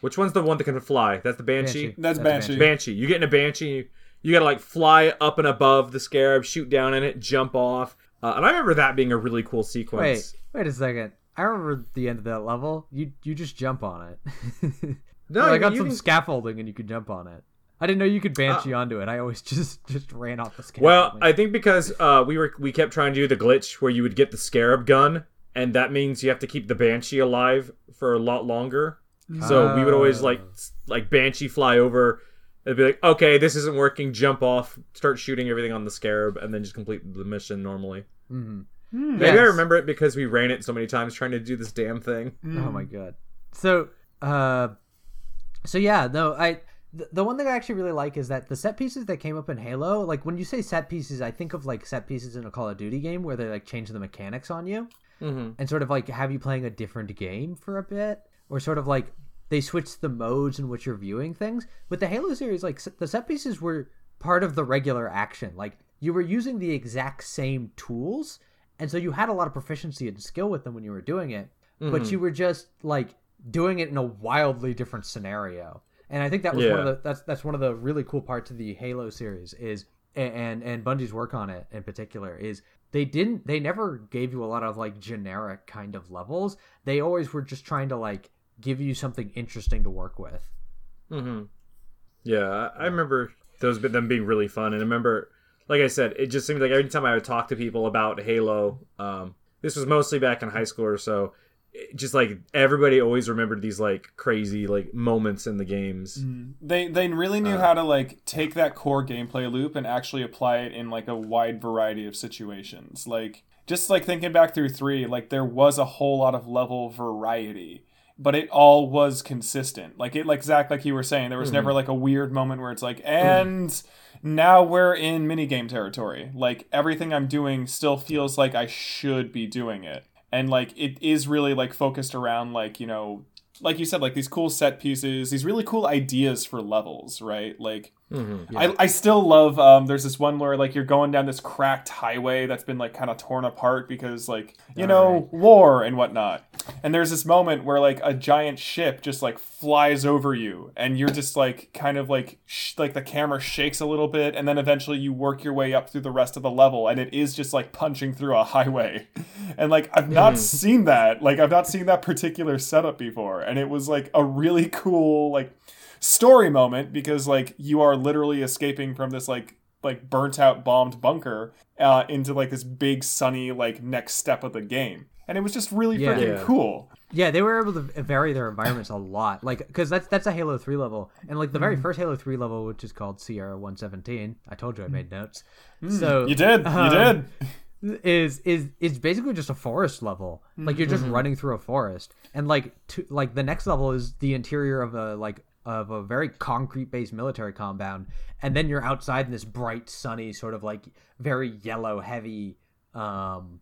Which one's the one that can fly? That's the banshee? Banshee. That's That's Banshee. banshee. You get in a banshee you, you gotta like fly up and above the scarab shoot down in it jump off uh, and i remember that being a really cool sequence wait wait a second. I remember the end of that level. You you just jump on it. no I you- got some can- scaffolding and you could jump on it. I didn't know you could banshee onto it. I always just just ran off the scaffolding. Well. I think because uh, we were we kept trying to do the glitch where you would get the scarab gun, and that means you have to keep the banshee alive for a lot longer. So we would always like Oh. like banshee fly over. It'd be like, okay, this isn't working. Jump off, start shooting everything on the scarab, and then just complete the mission normally. Mhm. Maybe Yes. I remember it because we ran it so many times trying to do this damn thing. Oh my god. So, uh, so yeah, no, I. The, the one thing I actually really like is that the set pieces that came up in Halo, like when you say set pieces, I think of like set pieces in a Call of Duty game where they like change the mechanics on you Mm-hmm. and sort of like have you playing a different game for a bit, or sort of like they switch the modes in which you're viewing things. With the Halo series, like s- the set pieces were part of the regular action. Like you were using the exact same tools, and so you had a lot of proficiency and skill with them when you were doing it. But you were just like doing it in a wildly different scenario. And I think that was one of the that's that's one of the really cool parts of the Halo series is and and Bungie's work on it in particular is they didn't they never gave you a lot of like generic kind of levels. They always were just trying to like give you something interesting to work with. Mm-hmm. Yeah, I I remember those them being really fun, and I remember, like I said, it just seemed like every time I would talk to people about Halo, um, this was mostly back in high school or so. it- Just like everybody always remembered these like crazy like moments in the games. Mm-hmm. They they really knew uh, how to like take that core gameplay loop and actually apply it in like a wide variety of situations. Like just like thinking back through 3, like there was a whole lot of level variety, but it all was consistent. Like it like Zach like you were saying, there was mm-hmm. never like a weird moment where it's like mm-hmm. and now we're in minigame territory. Like everything I'm doing still feels like I should be doing it. And like it is really like focused around like, you know, like you said, like these cool set pieces, these really cool ideas for levels, right? Like I, I still love um there's this one where like you're going down this cracked highway that's been like kind of torn apart because like you know war and whatnot. And there's this moment where like a giant ship just like flies over you and you're just like kind of like sh- like the camera shakes a little bit and then eventually you work your way up through the rest of the level and it is just like punching through a highway. And like I've not seen that. Like I've not seen that particular setup before. And it was like a really cool like story moment because like you are literally escaping from this like like burnt out bombed bunker uh, into like this big sunny like next step of the game and it was just really Yeah. freaking Yeah. cool Yeah, they were able to vary their environments a lot. Like, because that's that's a Halo Three level, and like the very first Halo Three level, which is called Sierra One Seventeen. I told you I made notes. So you did you um, did is is is basically just a forest level. Like you're just running through a forest, and like to, like the next level is the interior of a like of a very concrete based military compound, and then you're outside in this bright, sunny, sort of like very yellow, heavy, um,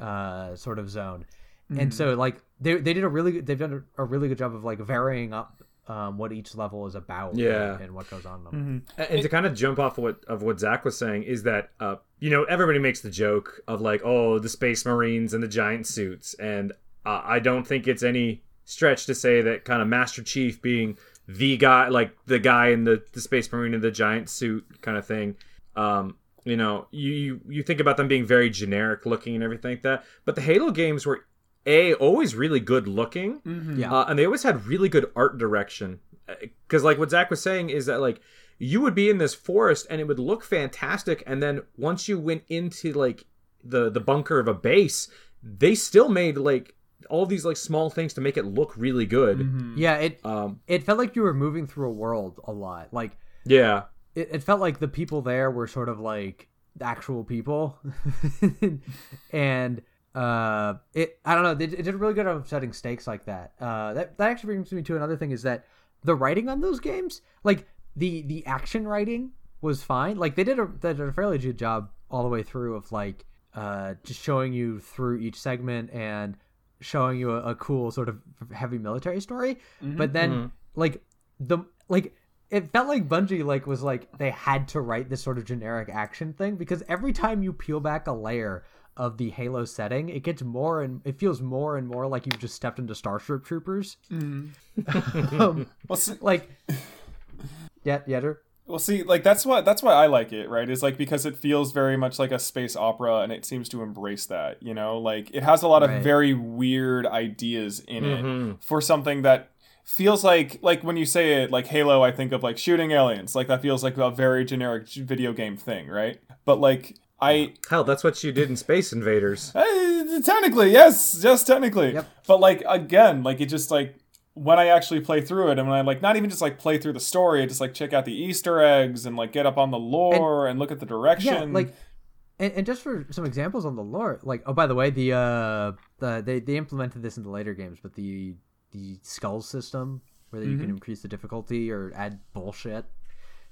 uh, sort of zone. And so like they they did a really good, they've done a, a really good job of like varying up um, what each level is about Yeah. and, and what goes on in them. And to kind of jump off of what of what Zach was saying is that uh, you know everybody makes the joke of like oh the space marines and the giant suits, and uh, I don't think it's any stretch to say that kind of Master Chief being the guy like the guy in the, the space marine in the giant suit kind of thing. Um, you know, you, you you think about them being very generic looking and everything like that, but the Halo games were a always really good looking Yeah. uh, and they always had really good art direction because like what zach was saying is that like you would be in this forest and it would look fantastic and then once you went into like the the bunker of a base they still made like all these like small things to make it look really good. Yeah, it um it felt like you were moving through a world a lot. Like yeah. it, it felt like the people there were sort of like actual people. And uh it i don't know they, it did really good on setting stakes like that. Uh that, that actually brings me to another thing is that the writing on those games like the the action writing was fine. Like they did a they did a fairly good job all the way through of like uh just showing you through each segment and showing you a, a cool sort of heavy military story mm-hmm. but then mm-hmm. like the like it felt like Bungie like was like they had to write this sort of generic action thing because every time you peel back a layer of the Halo setting, it gets more and it feels more and more like you've just stepped into Starship Troopers. Mm-hmm. um, well see, like, yeah, yeah, Drew? Well see like that's what that's why i like it right? Is like because it feels very much like a space opera and it seems to embrace that you know? Like it has a lot of very weird ideas in it for something that feels like like when you say it like halo i think of like shooting aliens. Like that feels like a very generic video game thing right? But like i hell that's what you did in space invaders. Eh, technically, yes, yes, technically. Yep. But like again, like it just like when I actually play through it, and when I like not even just like play through the story, I just like check out the Easter eggs and like get up on the lore and, look at the direction. Yeah, like, and, and just for some examples on the lore, like, oh, by the way, the uh, the they they implemented this in the later games, but the the skull system where you can increase the difficulty or add bullshit,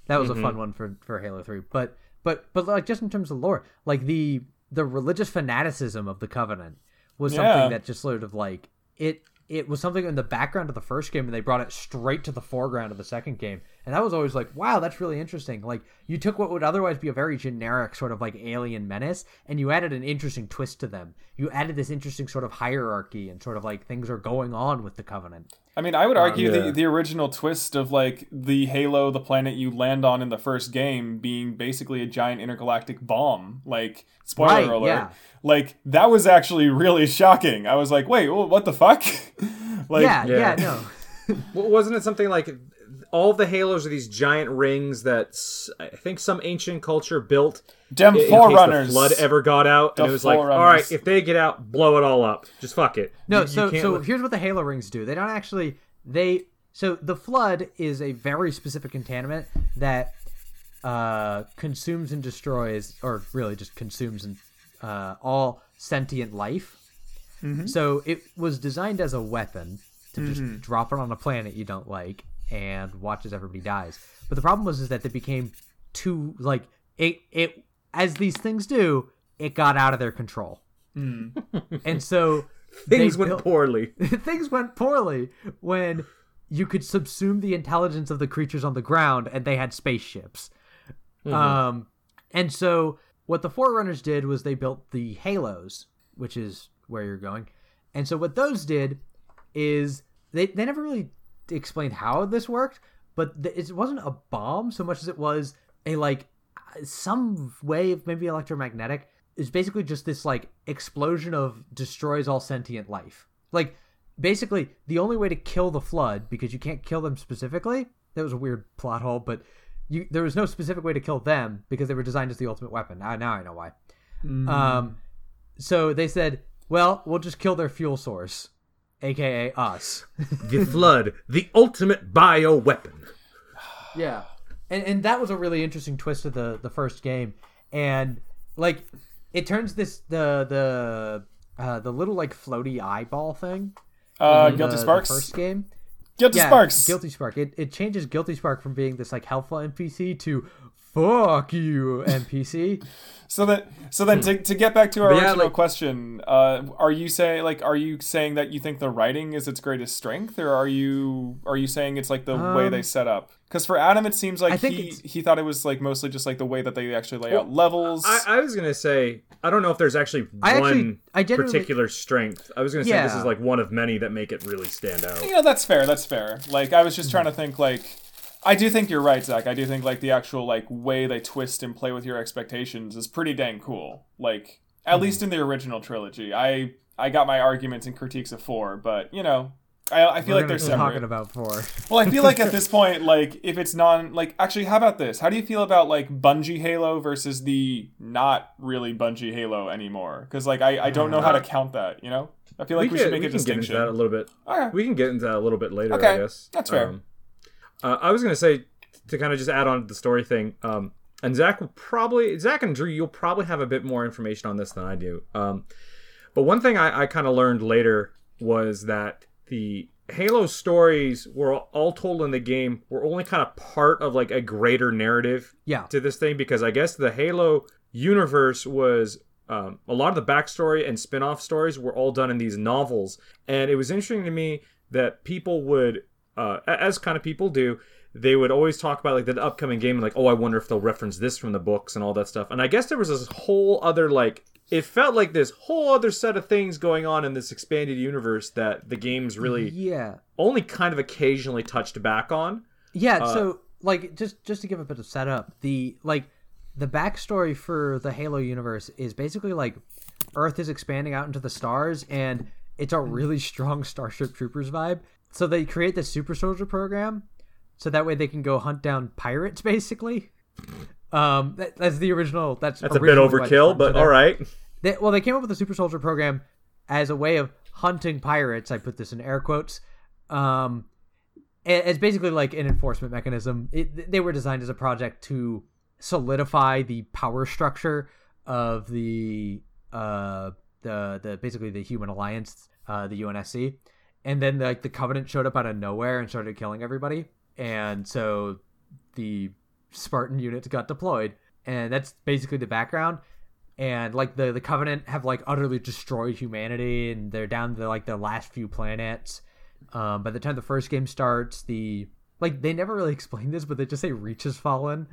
that was a fun one for for Halo Three. But but but like just in terms of lore, like the the religious fanaticism of the Covenant was Yeah. something that just sort of like it it was something in the background of the first game and they brought it straight to the foreground of the second game and that was always like wow that's really interesting like you took what would otherwise be a very generic sort of like alien menace and you added an interesting twist to them you added this interesting sort of hierarchy and sort of like things are going on with the covenant I mean, I would uh, argue yeah. the the original twist of like the Halo, the planet you land on in the first game, being basically a giant intergalactic bomb. Like spoiler Right, alert. yeah. Like that was actually really shocking. I was like, wait, what the fuck? like, yeah, yeah yeah. no wasn't it something like all the halos are these giant rings that I think some ancient culture built Dem in case Forerunners. the flood ever got out, and it was like, all Forerunners. if they get out, blow it all up. Just fuck it. No, You- you so can't so let- here's what the Halo rings do. They don't actually they so the flood is a very specific contaminant that uh, consumes and destroys, or really just consumes and uh, all sentient life. So it was designed as a weapon to just drop it on a planet you don't like and watches everybody dies. But the problem was is that they became too like it it as these things do, it got out of their control. and so Things went built- poorly. things went poorly when you could subsume the intelligence of the creatures on the ground and they had spaceships. Um, and so what the Forerunners did was they built the Halos, which is where you're going. And so what those did is they, they never really explained how this worked, but th- it wasn't a bomb so much as it was a like some way of maybe electromagnetic. It's basically just this like explosion of destroys all sentient life. Like basically the only way to kill the flood because you can't kill them specifically. That was a weird plot hole, but you there was no specific way to kill them because they were designed as the ultimate weapon. Now, now I know why. Um, so they said, well, we'll just kill their fuel source, aka us. the flood, the ultimate bio weapon. Yeah, and and that was a really interesting twist of the the first game, and like it turns this the the uh, the little like floaty eyeball thing. Uh, in Guilty the- the Sparks. first game. Guilty Yeah, Sparks. Guilty Spark. It it changes Guilty Spark from being this like helpful NPC to fuck you NPC. So that so then to, to get back to our But yeah, original like- question, uh, are you saying like are you saying that you think the writing is its greatest strength, or are you are you saying it's like the way they set up? Because for Adam, it seems like Um, I think he he thought it was like mostly just like the way that they actually lay out levels. I, I was gonna say I don't know if there's actually I one actually- I particular strength. I was gonna say this is like one of many that make it really stand out. you know that's fair. That's fair. Like I was just trying to think like. I do think you're right, Zach. I do think like the actual like way they twist and play with your expectations is pretty dang cool. Like at least in the original trilogy. I I got my arguments and critiques of four, but you know, I, I feel We're like they're separate. talking about four. Well, I feel like at this point, like if it's non, like actually, how about this? How do you feel about like Bungie Halo versus the not really Bungie Halo anymore? Because like I, I don't know how to count that. You know, I feel like we, can- should make a can get into that a little bit. Okay. We can get into that a little bit later. Okay, I guess that's fair. Um, uh, I was gonna say to kind of just add on to the story thing. Um, and Zach will probably Zach and Drew, you'll probably have a bit more information on this than I do. Um, but one thing I, I kind of learned later was that the Halo stories were all told in the game were only kind of part of like a greater narrative Yeah. to this thing because I guess the Halo universe was um, a lot of the backstory and spin-off stories were all done in these novels, and it was interesting to me that people would, uh, as kind of people do, they would always talk about like the upcoming game and like, oh, I wonder if they'll reference this from the books and all that stuff. And I guess there was this whole other like. It felt like this whole other set of things going on in this expanded universe that the games really Yeah. only kind of occasionally touched back on. Yeah, Uh, so like just just to give a bit of setup, the like the backstory for the Halo universe is basically like Earth is expanding out into the stars and it's a really strong Starship Troopers vibe. So they create the super soldier program so that way they can go hunt down pirates basically. Um that, that's the original that's That's a bit originally why it's overkill. So but all right. they, well, they came up with the super soldier program as a way of hunting pirates. I put this in air quotes. Um, it's basically like an enforcement mechanism. It, they were designed as a project to solidify the power structure of the uh the the basically the human alliance, uh, the UNSC, and then like the Covenant showed up out of nowhere and started killing everybody, and so the Spartan units got deployed, and that's basically the background and like the the covenant have like utterly destroyed humanity and they're down to like the last few planets. Um by the time the first game starts the like they never really explain this but they just say reach has fallen.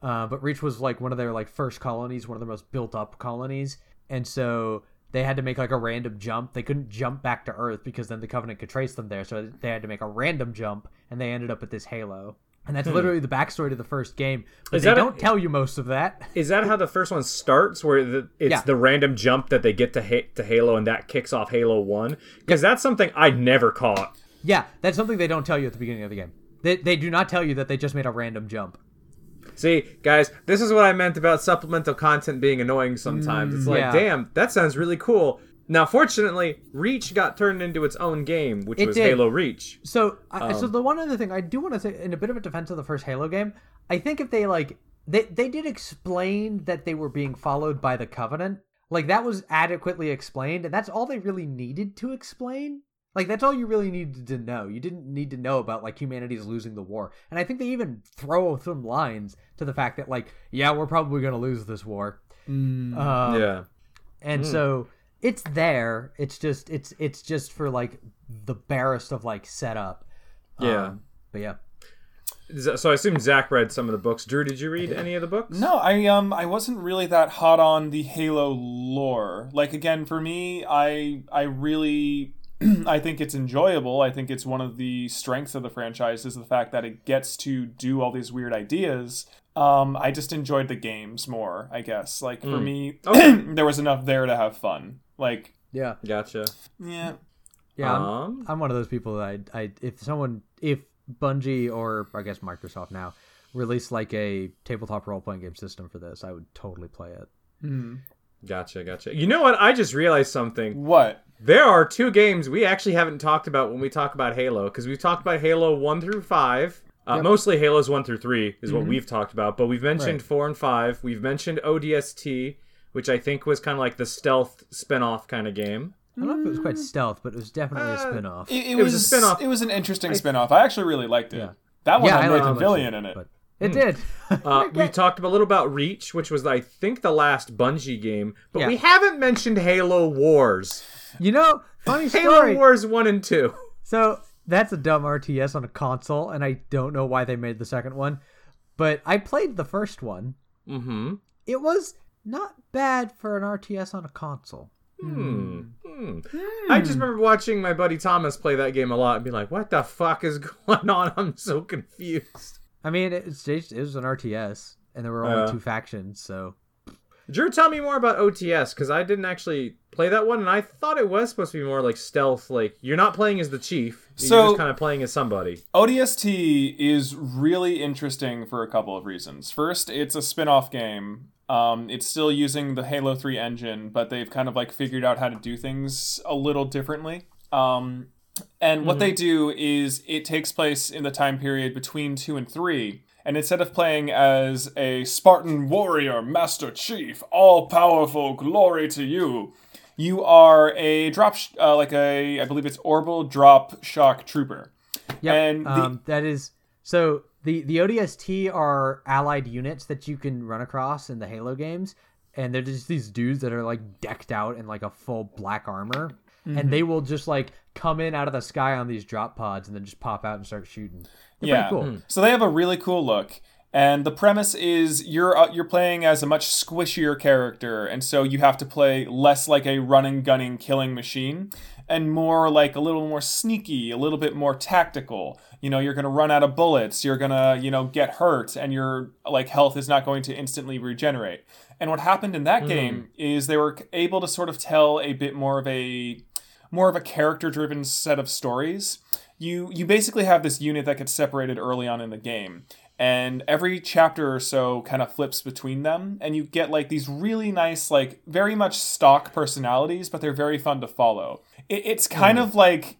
Uh, but reach was like one of their like first colonies one of the most built up colonies and so they had to make like a random jump they couldn't jump back to earth because then the covenant could trace them there so they had to make a random jump and they ended up at this halo and that's hmm. literally the backstory to the first game but Is they don't tell you most of that Is that how the first one starts? Where the, it's Yeah. the random jump that they get to ha- to Halo, and that kicks off Halo One? Because that's something I never caught. Yeah, that's something they don't tell you at the beginning of the game. They, they do not tell you that they just made a random jump. See, guys, this is what I meant about supplemental content being annoying sometimes. it's like, yeah. damn, that sounds really cool. Now, fortunately, Reach got turned into its own game, which It was did. Halo Reach. So, I, Um, so the one other thing I do want to say, in a bit of a defense of the first Halo game, I think if they like, they they did explain that they were being followed by the Covenant. Like that was adequately explained, and that's all they really needed to explain. Like that's all you really needed to know. You didn't need to know about like humanity's losing the war. And I think they even throw some lines to the fact that like, yeah, we're probably gonna lose this war. Mm. Uh, yeah. and so it's there. It's just it's it's just for like the barest of like setup. Yeah. Um, but yeah. So I assume Zach read some of the books. Drew, did you read any of the books? No, I um I wasn't really that hot on the Halo lore. Like again, for me, I I really I think it's enjoyable. I think it's one of the strengths of the franchise is the fact that it gets to do all these weird ideas. Um, I just enjoyed the games more, I guess. Like for me, there was enough there to have fun. Like, Yeah. Gotcha. yeah, Yeah. I'm, Um, I'm one of those people that I, I if someone if Bungie or I guess Microsoft now released like a tabletop role playing game system for this, I would totally play it. Gotcha, gotcha. You know what? I just realized something. what? There are two games we actually haven't talked about when we talk about Halo, because we've talked about Halo 1 through 5. Uh, Mostly Halos 1 through 3 is what we've talked about, but we've mentioned Right. 4 and 5. We've mentioned ODST, which I think was kind of like the stealth spin off kind of game. I don't know if it was quite stealth, but it was definitely a spin off. It, it, was was, a spin-off. It was an interesting spin-off. I actually really liked it. Yeah. That one yeah, had I liked Nathan Fillion in it. But it did. Uh, we talked a little about Reach, which was, I think, the last Bungie game, but Yeah. we haven't mentioned Halo Wars. you know, funny Halo story. Wars 1 and 2. So that's a dumb RTS on a console, and I don't know why they made the second one. But I played the first one. Mm hmm. It was not bad for an RTS on a console. Hmm. Hmm. I just remember watching my buddy Thomas play that game a lot and be like, what the fuck is going on? I'm so confused. I mean, it's it was an RTS, and there were only Yeah. two factions, so Drew, tell me more about OTS because I didn't actually play that one, and I thought it was supposed to be more like stealth. Like you're not playing as the chief; you're So- just kind of playing as somebody. ODST is really interesting for a couple of reasons. First, it's a spin-off game. Um, it's still using the Halo 3 engine, but they've kind of like figured out how to do things a little differently. Um, and what they do is it takes place in the time period between 2 and 3. And instead of playing as a Spartan warrior, Master Chief, all powerful, glory to you, you are a drop, sh- uh, like a, I believe it's Orbital Drop Shock Trooper. yeah. And the- um, that is so the the ODST are allied units that you can run across in the Halo games, and they're just these dudes that are like decked out in like a full black armor, and Mm-hmm. they will just like come in out of the sky on these drop pods and then just pop out and start shooting. They're Yeah. pretty cool. So they have a really cool look. And the premise is you're uh, you're playing as a much squishier character, and so you have to play less like a running, gunning, killing machine, and more like a little more sneaky, a little bit more tactical. You know, you're gonna run out of bullets, you're gonna you know get hurt, and your like health is not going to instantly regenerate. And what happened in that game is they were able to sort of tell a bit more of a more of a character driven set of stories. You you basically have this unit that gets separated early on in the game. And every chapter or so kind of flips between them, and you get like these really nice, like very much stock personalities, but they're very fun to follow. It, it's kind hmm. of like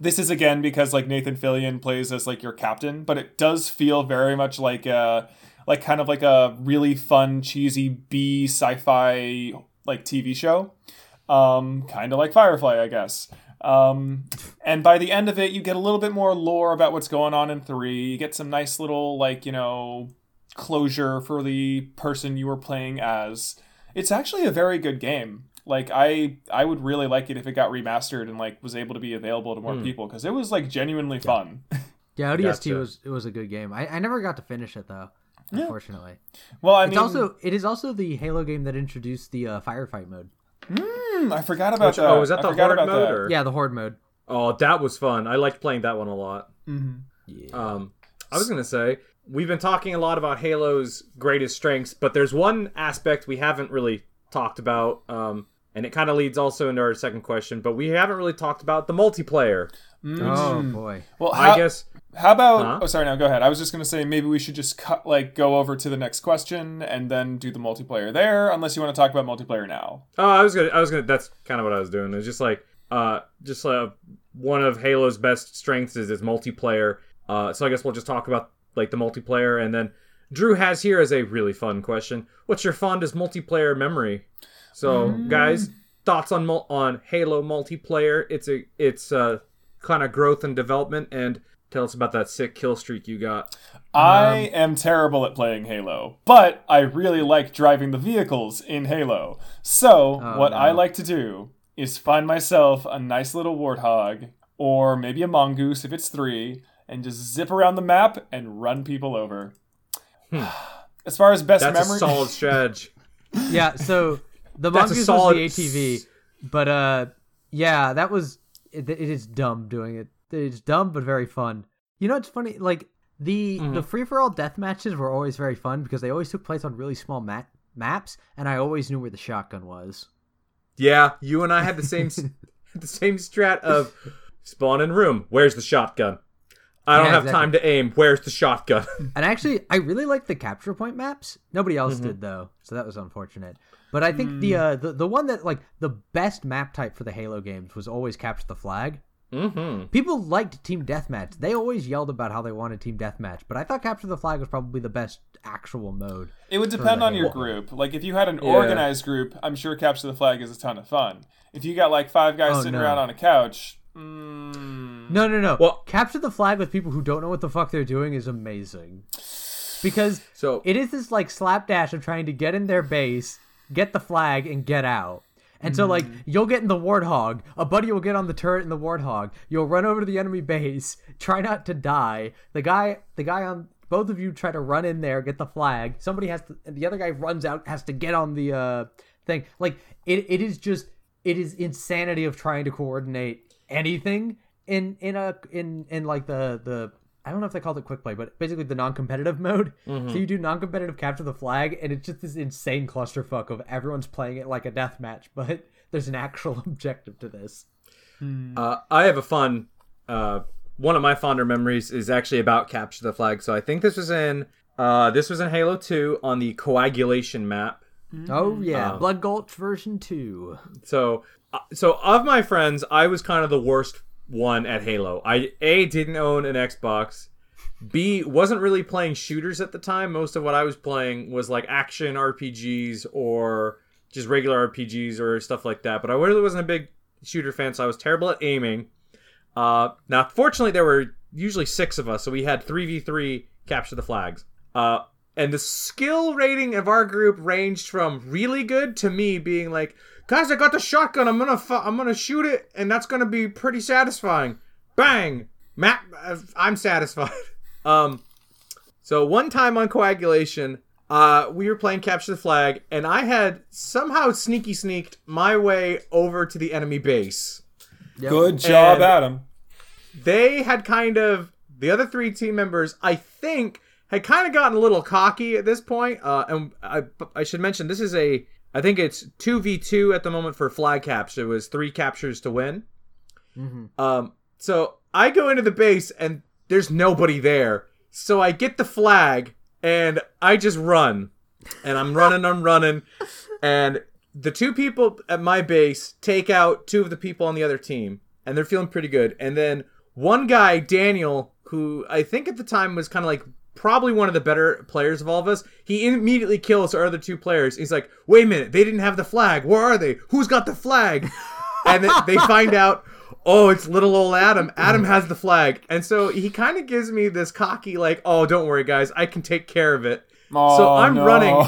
this is again because like Nathan Fillion plays as like your captain, but it does feel very much like a like kind of like a really fun cheesy B sci-fi like TV show. Um kind of like Firefly, I guess. Um and by the end of it you get a little bit more lore about what's going on in 3. You get some nice little like, you know, closure for the person you were playing as. It's actually a very good game. Like I I would really like it if it got remastered and like was able to be available to more people because it was like genuinely fun. Yeah, ODST Gotcha. was it was a good game. I, I never got to finish it though, unfortunately. well, I It's mean, also it is also the Halo game that introduced the uh, firefight mode. Hmm, I forgot about Which, that. oh, was that I the forgot horde mode? that. Or? Yeah, the horde mode. Oh, that was fun. I liked playing that one a lot. Yeah. Um, I was gonna say we've been talking a lot about Halo's greatest strengths, but there's one aspect we haven't really talked about, um, and it kind of leads also into our second question. But we haven't really talked about the multiplayer. Oh boy. Well, how, I guess How about? Huh? Oh, sorry. Now go ahead. I was just gonna say maybe we should just cut like go over to the next question and then do the multiplayer there. Unless you want to talk about multiplayer now. Oh, I was gonna. I was gonna. That's kind of what I was doing. It's just like, uh, just uh, one of Halo's best strengths is its multiplayer. Uh, so I guess we'll just talk about like the multiplayer, and then Drew has here is a really fun question: What's your fondest multiplayer memory? So, guys, thoughts on on Halo multiplayer. It's a it's uh kind of growth and development, and tell us about that sick kill streak you got. I am terrible at playing Halo, but I really like driving the vehicles in Halo. So, Oh, what I like to do is find myself a nice little warthog, or maybe a mongoose if it's three, and just zip around the map and run people over. As far as best Hmm. That's memory, a solid strategy. Yeah, so the That's mongoose solid was the ATV, but uh, yeah, that was it, it is dumb doing it. It's dumb but very fun. You know, it's funny. Like the Mm-hmm. the free for all death matches were always very fun because they always took place on really small map maps, and I always knew where the shotgun was. Yeah, you and I had the same the same strat of spawn in room. Where's the shotgun? I don't Yeah, have exactly. time to aim. Where's the shotgun? And actually, I really like the capture point maps. Nobody else Mm-hmm. did though, so that was unfortunate. But I think Mm. the uh the, the one that like the best map type for the Halo games was always capture the flag. Mm-hmm. People liked Team Deathmatch. They always yelled about how they wanted Team Deathmatch, but I thought Capture the Flag was probably the best actual mode. it would depend the on your group. Like, if you had an Yeah. organized group, I'm sure Capture the Flag is a ton of fun. If you got like five guys Oh, sitting no. around on a couch, mm, No, no, no. Well- Capture the Flag with people who don't know what the fuck they're doing is amazing. Because So it is this like slapdash of trying to get in their base, get the flag, and get out. And so, like, you'll get in the warthog. A buddy will get on the turret in the warthog. You'll run over to the enemy base. Try not to die. The guy, the guy on both of you try to run in there, get the flag. Somebody has to. The other guy runs out, has to get on the uh thing. Like, it, it is just, it is insanity of trying to coordinate anything in in a in in like the the I don't know if they called it quick play, but basically the non-competitive mode. So you do non-competitive capture the flag, and it's just this insane clusterfuck of everyone's playing it like a death match, but there's an actual objective to this. Uh, I have a fun. Uh, one of my fonder memories is actually about capture the flag. So I think this was in. Uh, this was in Halo 2 on the coagulation map. Oh yeah, Um, Blood Gulch version two. So, uh, so of my friends, I was kind of the worst one at Halo. I a didn't own an Xbox. B wasn't really playing shooters at the time. Most of what I was playing was like action RPGs or just regular RPGs or stuff like that. But I really wasn't a big shooter fan, so I was terrible at aiming. Uh, now, fortunately, there were usually six of us, so we had three v three capture the flags. Uh, and the skill rating of our group ranged from really good to me being like, guys, I got the shotgun. I'm gonna fu- I'm gonna shoot it, and that's gonna be pretty satisfying. Bang, Matt, uh, I'm satisfied. um, so one time on coagulation, uh, we were playing capture the flag, and I had somehow sneaky sneaked my way over to the enemy base good job, And- Adam. they had kind of the other three team members i think had kind of gotten a little cocky at this point uh, and I, I should mention this is a i think it's 2v2 at the moment for flag caps. It was three captures to win. Um, so i go into the base and there's nobody there. So i get the flag and i just run. And i'm running i'm running. And the two people at my base take out two of the people on the other team and they're feeling pretty good. And then one guy daniel who i think at the time was kind of like probably one of the better players of all of us. He immediately kills our other two players. He's like wait a minute they didn't have the flag. Where are they? Who's got the flag? And then they find out oh it's little old adam. Adam has the flag. And so he kind of gives me this cocky like oh don't worry guys. I can take care of it. So Oh, i'm no. running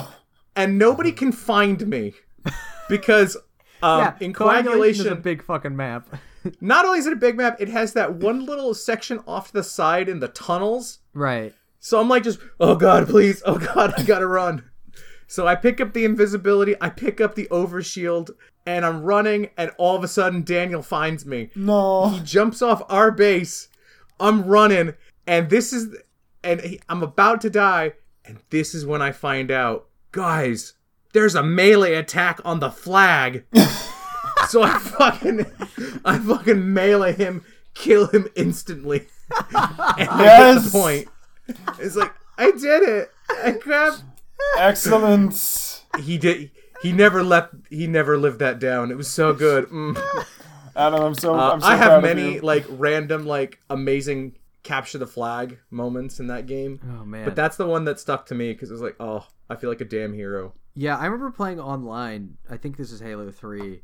and nobody can find me because um, yeah, in coagulation coagulation, is a big fucking map. not only is it a big map, it has that one little section off to the side in the tunnels. right. So I'm like, just oh god, please, oh god, I gotta run. So I pick up the invisibility, I pick up the overshield, and I'm running, and all of a sudden Daniel finds me. No. He jumps off our base. I'm running, and this is, and he, I'm about to die, and this is when I find out, guys, there's a melee attack on the flag. so I fucking, I fucking melee him, kill him instantly. and Yes! the point. It's like I did it. I grabbed. Excellent. He did. He never left. He never lived that down. It was so good. Mm. Adam, I'm so, Uh, I'm so I have proud many of you. like random like amazing capture the flag moments in that game. Oh man. But that's the one that stuck to me because it was like, oh, I feel like a damn hero. Yeah, I remember playing online. I think this is Halo 3.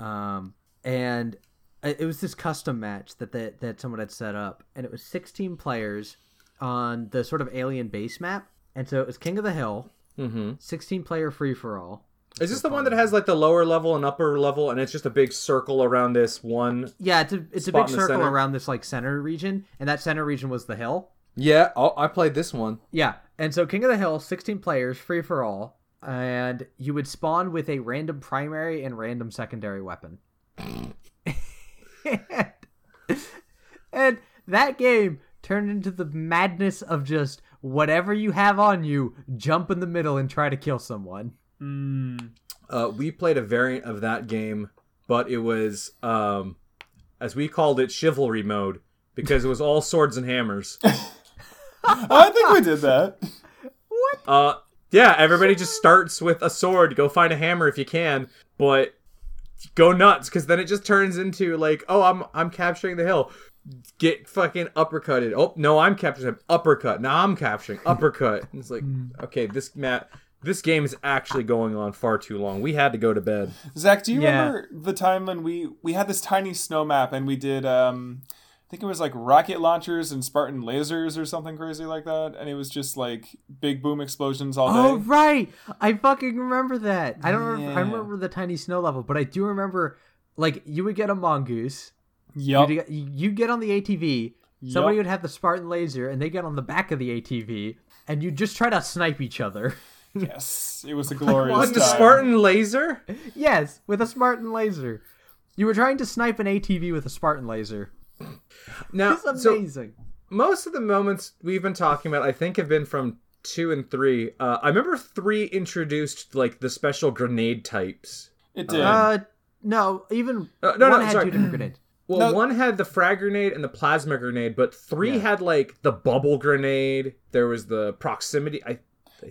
um, and it it was this custom match that that, that someone had set up, and it was 16 players on the sort of alien base map, and so it was King of the Hill, Mm-hmm. 16 player free for all. Is this the one that has like the lower level and upper level, and it's just a big circle around this one? Yeah, it's a it's a big circle center. around this like center region, and that center region was the hill. Yeah, oh, I played this one. Yeah, and so King of the Hill, 16 players, free for all, and you would spawn with a random primary and random secondary weapon. and that game turned into the madness of just whatever you have on you, jump in the middle and try to kill someone. Mm. Uh, we played a variant of that game, but it was, um, as we called it, chivalry mode because it was all swords and hammers. I think we did that. Uh, yeah, everybody just starts with a sword. Go find a hammer if you can, but go nuts because then it just turns into like, oh, I'm I'm capturing the hill. Get fucking uppercutted. Oh no, I'm capturing him. Uppercut. Now I'm capturing uppercut. And it's like, okay, this Matt, this game is actually going on far too long. We had to go to bed. Zach, do you Yeah. remember the time when we we had this tiny snow map and we did um I think it was like rocket launchers and Spartan lasers or something crazy like that, and it was just like big boom explosions all day. Oh right, I fucking remember that. I don't remember. I remember the tiny snow level, but I do remember like you would get a mongoose. Yup. You'd get, you get on the ATV. Somebody Yup. would have the Spartan laser, and they get on the back of the ATV, and you just try to snipe each other. Yes, it was a glorious With the. Spartan laser? yes, with a Spartan laser. You were trying to snipe an ATV with a Spartan laser. Now, It's so most of the moments we've been talking about, I think, have been from two and three. Uh, I remember three introduced like the special grenade types. It did. uh, no, even Uh, no, one no, had sorry. two different grenades. Well, No. one had the frag grenade and the plasma grenade, but three Yeah. had like the bubble grenade. There was the proximity. I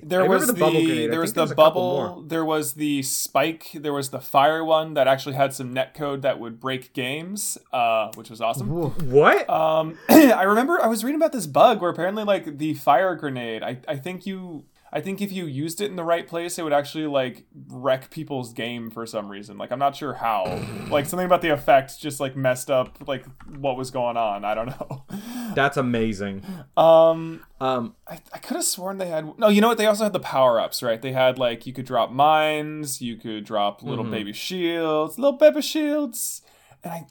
there I remember was the, bubble grenade. There was the a couple bubble, there was the spike, there was the fire one that actually had some netcode that would break games, uh, which was awesome. Whoa. What? Um, I remember I was reading about this bug where apparently like the fire grenade. I, I think you I think if you used it in the right place, it would actually like wreck people's game for some reason. Like I'm not sure how. like something about the effect just like messed up like what was going on. I don't know. That's amazing. Um, Um, I, I could have sworn they had. No, you know what? They also had the power ups, right? They had like you could drop mines, you could drop little Mhm. baby shields, little baby shields, and I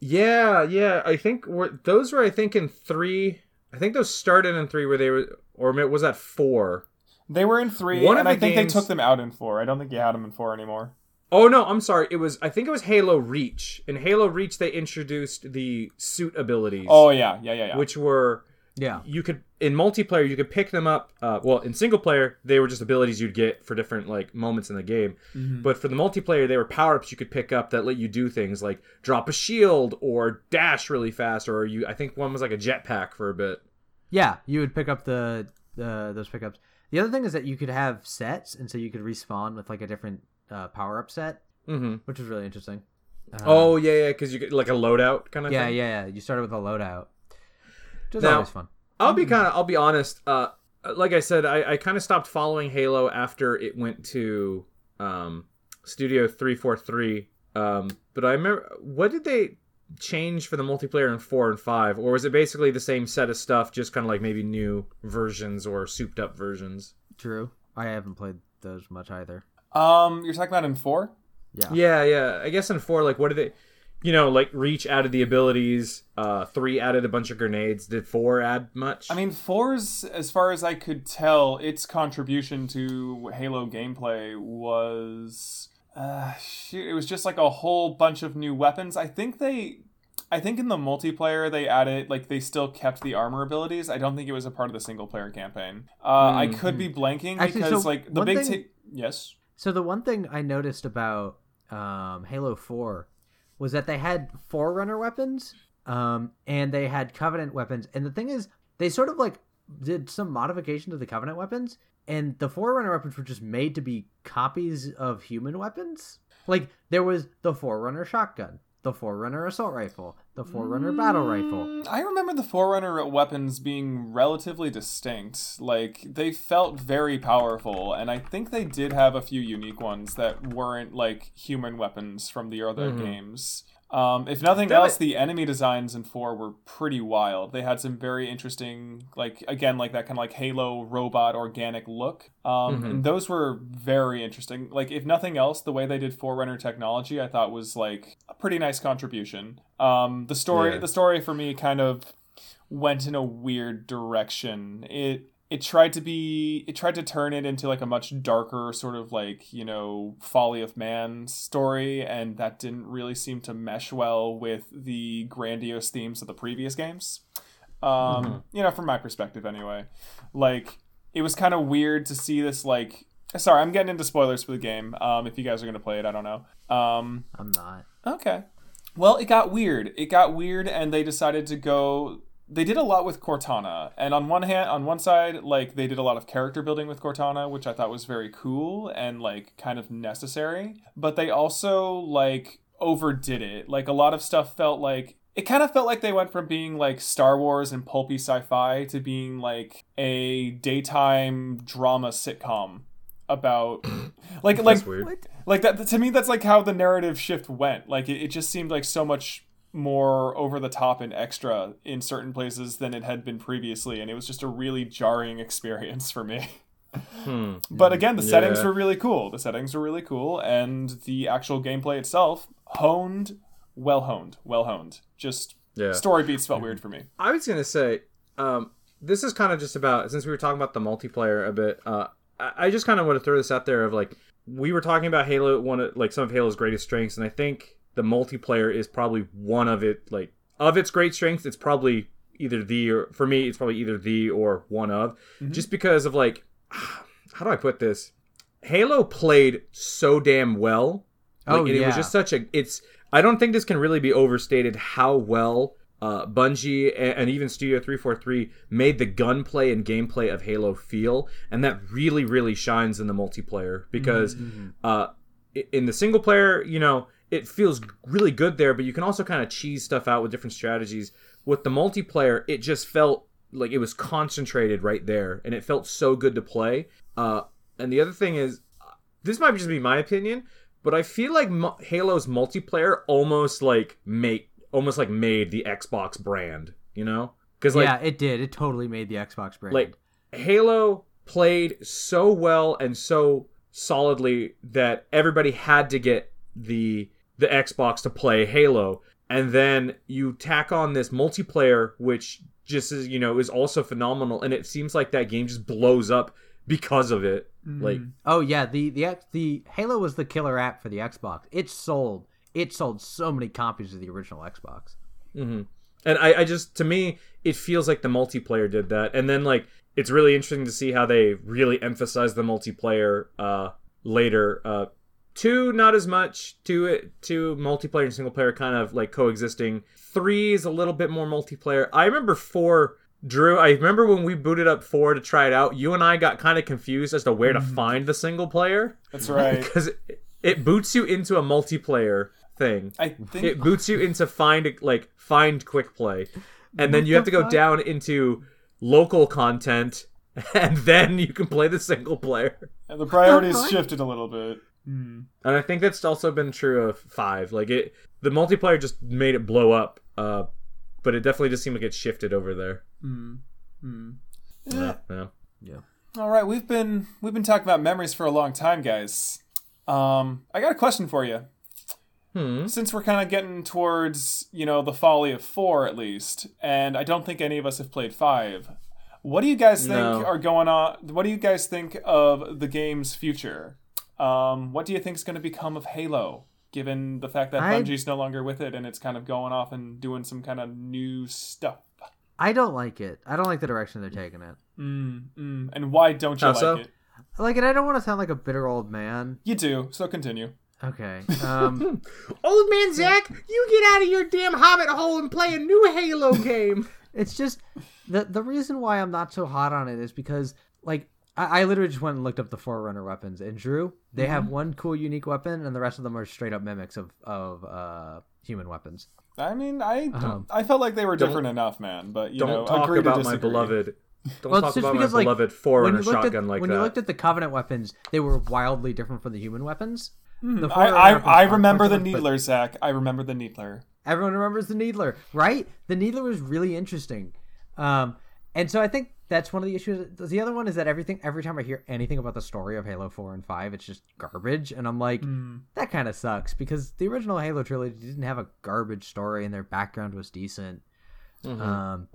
yeah, yeah. I think were, those were. I think in three. I think those started in three where they were, or was that four? They were in three, One of and I think games- they took them out in four. I don't think you had them in four anymore. Oh no, I'm sorry. It was. I think it was Halo Reach. In Halo Reach, they introduced the suit abilities. Oh yeah, yeah, yeah, yeah. which were Yeah. you could in multiplayer you could pick them up uh, well in single player they were just abilities you'd get for different like moments in the game Mhm. but for the multiplayer they were power-ups you could pick up that let you do things like drop a shield or dash really fast or you i think one was like a jetpack for a bit Yeah, you would pick up the the those pickups. The other thing is that you could have sets, and so you could respawn with like a different uh, power up set, mm-hmm. which was really interesting. Uh, oh yeah yeah because you get like a loadout kind of yeah, thing yeah, yeah. You started with a loadout, which was Now- always fun. I'll be kind of. I'll be honest. Uh, like I said, I, I kind of stopped following Halo after it went to um, Studio three four three. Um, but I remember, what did they change for the multiplayer in four and five, or was it basically the same set of stuff, just kind of like maybe new versions or souped up versions? True. I haven't played those much either. Um, you're talking about in four? Yeah. Yeah, yeah. I guess in four, like, what did they? You know, like Reach added the abilities. Uh, three added a bunch of grenades. Did four add much? I mean, four's as far as I could tell, its contribution to Halo gameplay was uh, shoot, it was just like a whole bunch of new weapons. I think they. I think in the multiplayer they added like they still kept the armor abilities. I don't think it was a part of the single player campaign. Uh, I could be blanking Actually, because so like the big thing- yes. So the one thing I noticed about um, Halo Four was that they had Forerunner weapons, um, and they had Covenant weapons. And the thing is, they sort of like did some modification to the Covenant weapons, and the Forerunner weapons were just made to be copies of human weapons. Like there was the Forerunner shotgun, the Forerunner assault rifle, the Forerunner battle rifle. Mm, I remember the Forerunner weapons being relatively distinct. Like, they felt very powerful, and I think they did have a few unique ones that weren't, like, human weapons from the other games. Um, if nothing That else, might- the enemy designs in 4 were pretty wild. They had some very interesting, like, again, like that kind of like Halo robot organic look. Um, And those were very interesting. Like, if nothing else, the way they did Forerunner technology, I thought was, like, a pretty nice contribution. Um, the story, Yeah. the story for me kind of went in a weird direction. It it tried to be it tried to turn it into like a much darker sort of like, you know, folly of man story and that didn't really seem to mesh well with the grandiose themes of the previous games. Um, you know, from my perspective anyway. Like it was kind of weird to see this like sorry, I'm getting into spoilers for the game. Um if you guys are going to play it, I don't know. Um I'm not. Okay. Well, it got weird. It got weird, and they decided to go. They did a lot with Cortana, and on one hand, on one side, like they did a lot of character building with Cortana, which I thought was very cool and like kind of necessary. But they also like overdid it. Like a lot of stuff felt like it kind of felt like they went from being like Star Wars and pulpy sci-fi to being like a daytime drama sitcom about like like weird. like that to me that's like how the narrative shift went like it, it just seemed like so much more over the top and extra in certain places than it had been previously and it was just a really jarring experience for me Hmm. but again the settings were really cool the settings were really cool and the actual gameplay itself honed well honed well honed just Yeah. story beats felt weird for me I was gonna say, um, this is kind of just about since we were talking about the multiplayer a bit. Uh, I, I just kind of want to throw this out there of like we were talking about Halo, one of like some of Halo's greatest strengths, and I think the multiplayer is probably one of it. Like of its great strengths, it's probably either the or for me, it's probably either the or one of, just because of like how do I put this? Halo played so damn well. Like, Oh, and it was just such a. It's. I don't think this can really be overstated how well uh, Bungie and, and even Studio 343 made the gunplay and gameplay of Halo feel, and that really, really shines in the multiplayer because Mm-hmm. uh, in the single player, you know, it feels really good there, but you can also kind of cheese stuff out with different strategies. With the multiplayer, it just felt like it was concentrated right there, and it felt so good to play. Uh, and the other thing is, this might just be my opinion, but I feel like mu- Halo's multiplayer almost like make almost like made the Xbox brand, you know? Because like yeah, it did. It totally made the Xbox brand. like Halo played so well and so solidly that everybody had to get the the Xbox to play Halo and then you tack on this multiplayer which just is you know is also phenomenal and it seems like that game just blows up because of it like oh yeah, the the the Halo was the killer app for the Xbox. It sold. It sold so many copies of the original Xbox. hmm And I, I just to me it feels like the multiplayer did that, and then like it's really interesting to see how they really emphasize the multiplayer uh, later. Uh, two not as much. Two two multiplayer and single player kind of like coexisting. Three is a little bit more multiplayer. I remember four. Drew, I remember when we booted up four to try it out. You and I got kind of confused as to where to find the single player that's right because it, it boots you into a multiplayer thing i think it boots you into find like find quick play and then you have to go down into local content and then you can play the single player And the priorities shifted a little bit Hmm. and i think that's also been true of five like it the multiplayer just made it blow up uh but it definitely just seemed like it shifted over there Mhm. yeah, yeah. All right, we've been we've been talking about memories for a long time, guys. Um, I got a question for you. Hmm. Since we're kind of getting towards you know the folly of four at least, and I don't think any of us have played five. What do you guys think No. are going on? What do you guys think of the game's future? Um, what do you think is going to become of Halo, given the fact that I- Bungie's no longer with it and it's kind of going off and doing some kind of new stuff? I don't like it. I don't like the direction they're taking it. Mm, mm. And why don't you How like so? it? Like, and I don't want to sound like a bitter old man. You do. So continue. Okay. Um, old man zach you get out of your damn hobbit hole and play a new halo game it's just the the reason why I'm not so hot on it is because like I, I literally just went and looked up the Forerunner weapons. And Drew, they Mm-hmm. have one cool, unique weapon, and the rest of them are straight up mimics of of uh, human weapons. I mean, I Um, I felt like they were different enough, man. But you Don't know, talk agree to about my beloved. Don't Well, talk just about my like, beloved when Forerunner you shotgun at like when that. you looked at the Covenant weapons, they were wildly different from the human weapons. The Hmm, I I, I remember the much but Needler, Zach. I remember the Needler. Everyone remembers the Needler, right? The Needler was really interesting, um, and so I think that's one of the issues. The other one is that everything every time I hear anything about the story of Halo Four and Five, it's just garbage, and I'm like, that kind of sucks because the original Halo trilogy didn't have a garbage story, and their background was decent. Um,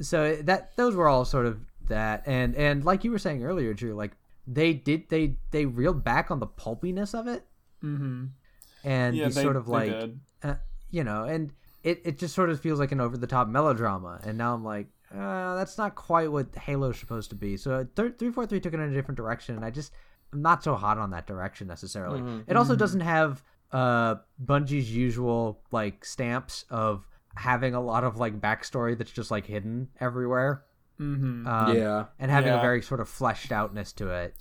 so that those were all sort of that, and and like you were saying earlier, Drew, like they did they they reeled back on the pulpiness of it, Mm-hmm. and Yeah, the they, sort of like uh, you know, and it, it just sort of feels like an over the top melodrama. And now I'm like, uh, that's not quite what Halo's supposed to be. So th- 343 took it in a different direction, and I just, I'm not so hot on that direction necessarily. Mm-hmm. It also doesn't have uh, Bungie's usual, like, stamps of having a lot of, like, backstory that's just, like, hidden everywhere. Mm-hmm. Um, yeah. And having Yeah. a very sort of fleshed outness to it.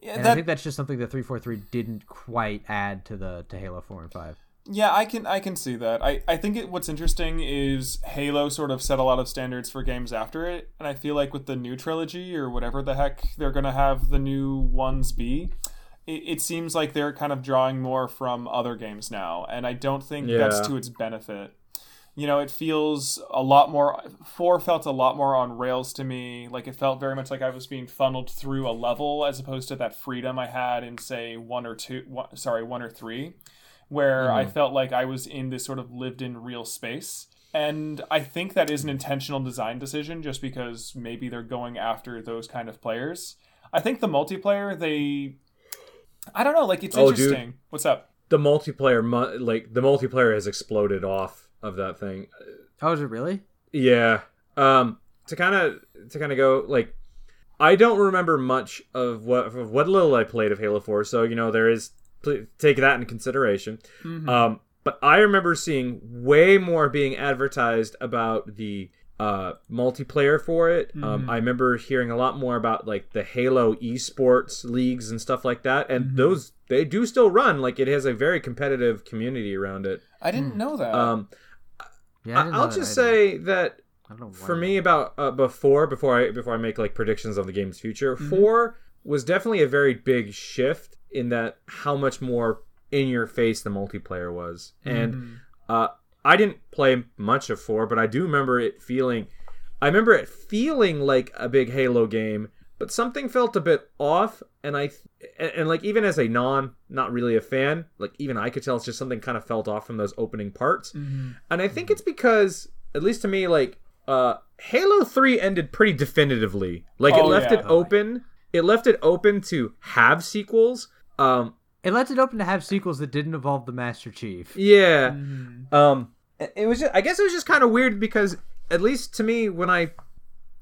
Yeah, And I think that's just something that 343 didn't quite add to the to Halo 4 and 5. Yeah, I can I can see that. I I think it, what's interesting is Halo sort of set a lot of standards for games after it, and I feel like with the new trilogy or whatever the heck they're gonna have the new ones be. It, it seems like they're kind of drawing more from other games now, and I don't think that's to its benefit. you know, it feels a lot more. Four felt a lot more on rails to me. Like it felt very much like I was being funneled through a level, as opposed to that freedom I had in say one or two. One, sorry, one or three, where I felt like I was in this sort of lived-in real space. And I think that is an intentional design decision, just because maybe they're going after those kind of players. I think the multiplayer, they, I don't know, like it's Oh, dude. interesting. What's up? The multiplayer, like the multiplayer, has exploded off of that thing. Oh, is it really? Yeah. Um. To kind of to kind of go like, I don't remember much of what of what little I played of Halo Four. So you know there is pl- take that into consideration. Um. But I remember seeing way more being advertised about the uh multiplayer for it. Um. I remember hearing a lot more about like the Halo esports leagues and stuff like that. And those they do still run. Like it has a very competitive community around it. I didn't know that. Um. Yeah, I I, know I'll just either. say that I don't know for me about uh, before before I before I make like predictions of the game's future, Mm-hmm. four was definitely a very big shift in that how much more in your face the multiplayer was, and Mm-hmm. uh, I didn't play much of four, but I do remember it feeling, I remember it feeling like a big Halo game, but something felt a bit off, and I and, and like even as a non not really a fan, like even I could tell it's just something kind of felt off from those opening parts. And I think it's because, at least to me, like uh Halo 3 ended pretty definitively. Like it Oh, left yeah. it open. It left it open to have sequels. Um it left it open to have sequels that didn't involve the Master Chief. yeah. Mm-hmm. Um it was just I guess it was just kind of weird because at least to me when I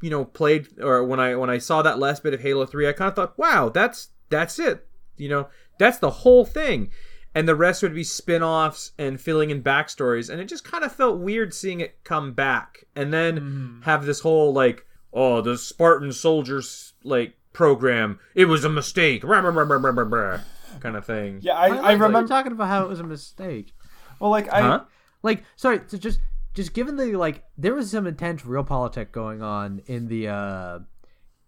you know played or when I when I saw that last bit of Halo 3 I kind of thought, "Wow, that's that's it." You know, that's the whole thing. And the rest would be spin-offs and filling in backstories and it just kind of felt weird seeing it come back and then Mm-hmm. have this whole like, "Oh, the Spartan soldiers like program, it was a mistake." Rah, rah, rah, rah, rah, rah, rah, kind of thing. yeah, I, I like that you're remember. talking about how it was a mistake. Well, like I, Huh? Like, sorry, so just just given the like, there was some intense realpolitik going on in the uh,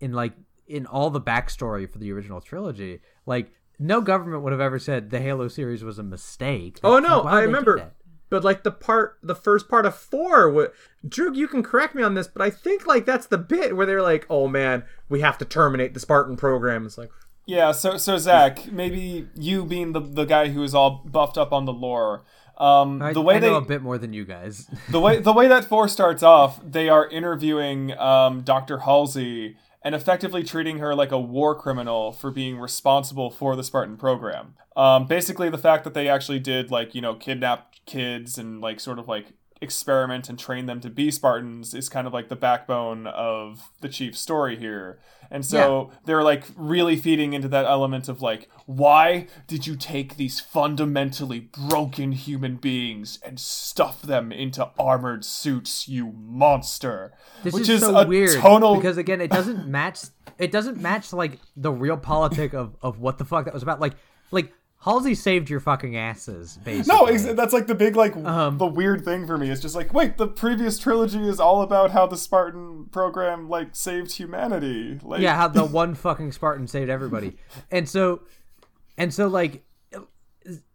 in like in all the backstory for the original trilogy. Like, no government would have ever said the Halo series was a mistake. Oh no, I they do remember. That? But like the part, the first part of four, what Drew, you can correct me on this, but I think like that's the bit where they're like, "Oh man, we have to terminate the Spartan program." It's like, yeah. So, so Zach, maybe you being the the guy who is all buffed up on the lore. Um, I, the way I know they a bit more than you guys. the way the way that four starts off, they are interviewing um, Dr. Halsey and effectively treating her like a war criminal for being responsible for the Spartan program. Um, basically, the fact that they actually did like you know kidnap kids and like sort of like experiment and train them to be Spartans is kind of like the backbone of the chief's story here. And so they're like really feeding into that element of like, why did you take these fundamentally broken human beings and stuff them into armored suits, you monster? This Which is, so a weird tonal because again, it doesn't match it doesn't match like the realpolitik of of what the fuck that was about. Like like Halsey saved your fucking asses, basically. No, ex- that's like the big like Um, the weird thing for me. It's just like, wait, the previous trilogy is all about how the Spartan program like saved humanity. Like, yeah, how the one fucking Spartan saved everybody. And so and so like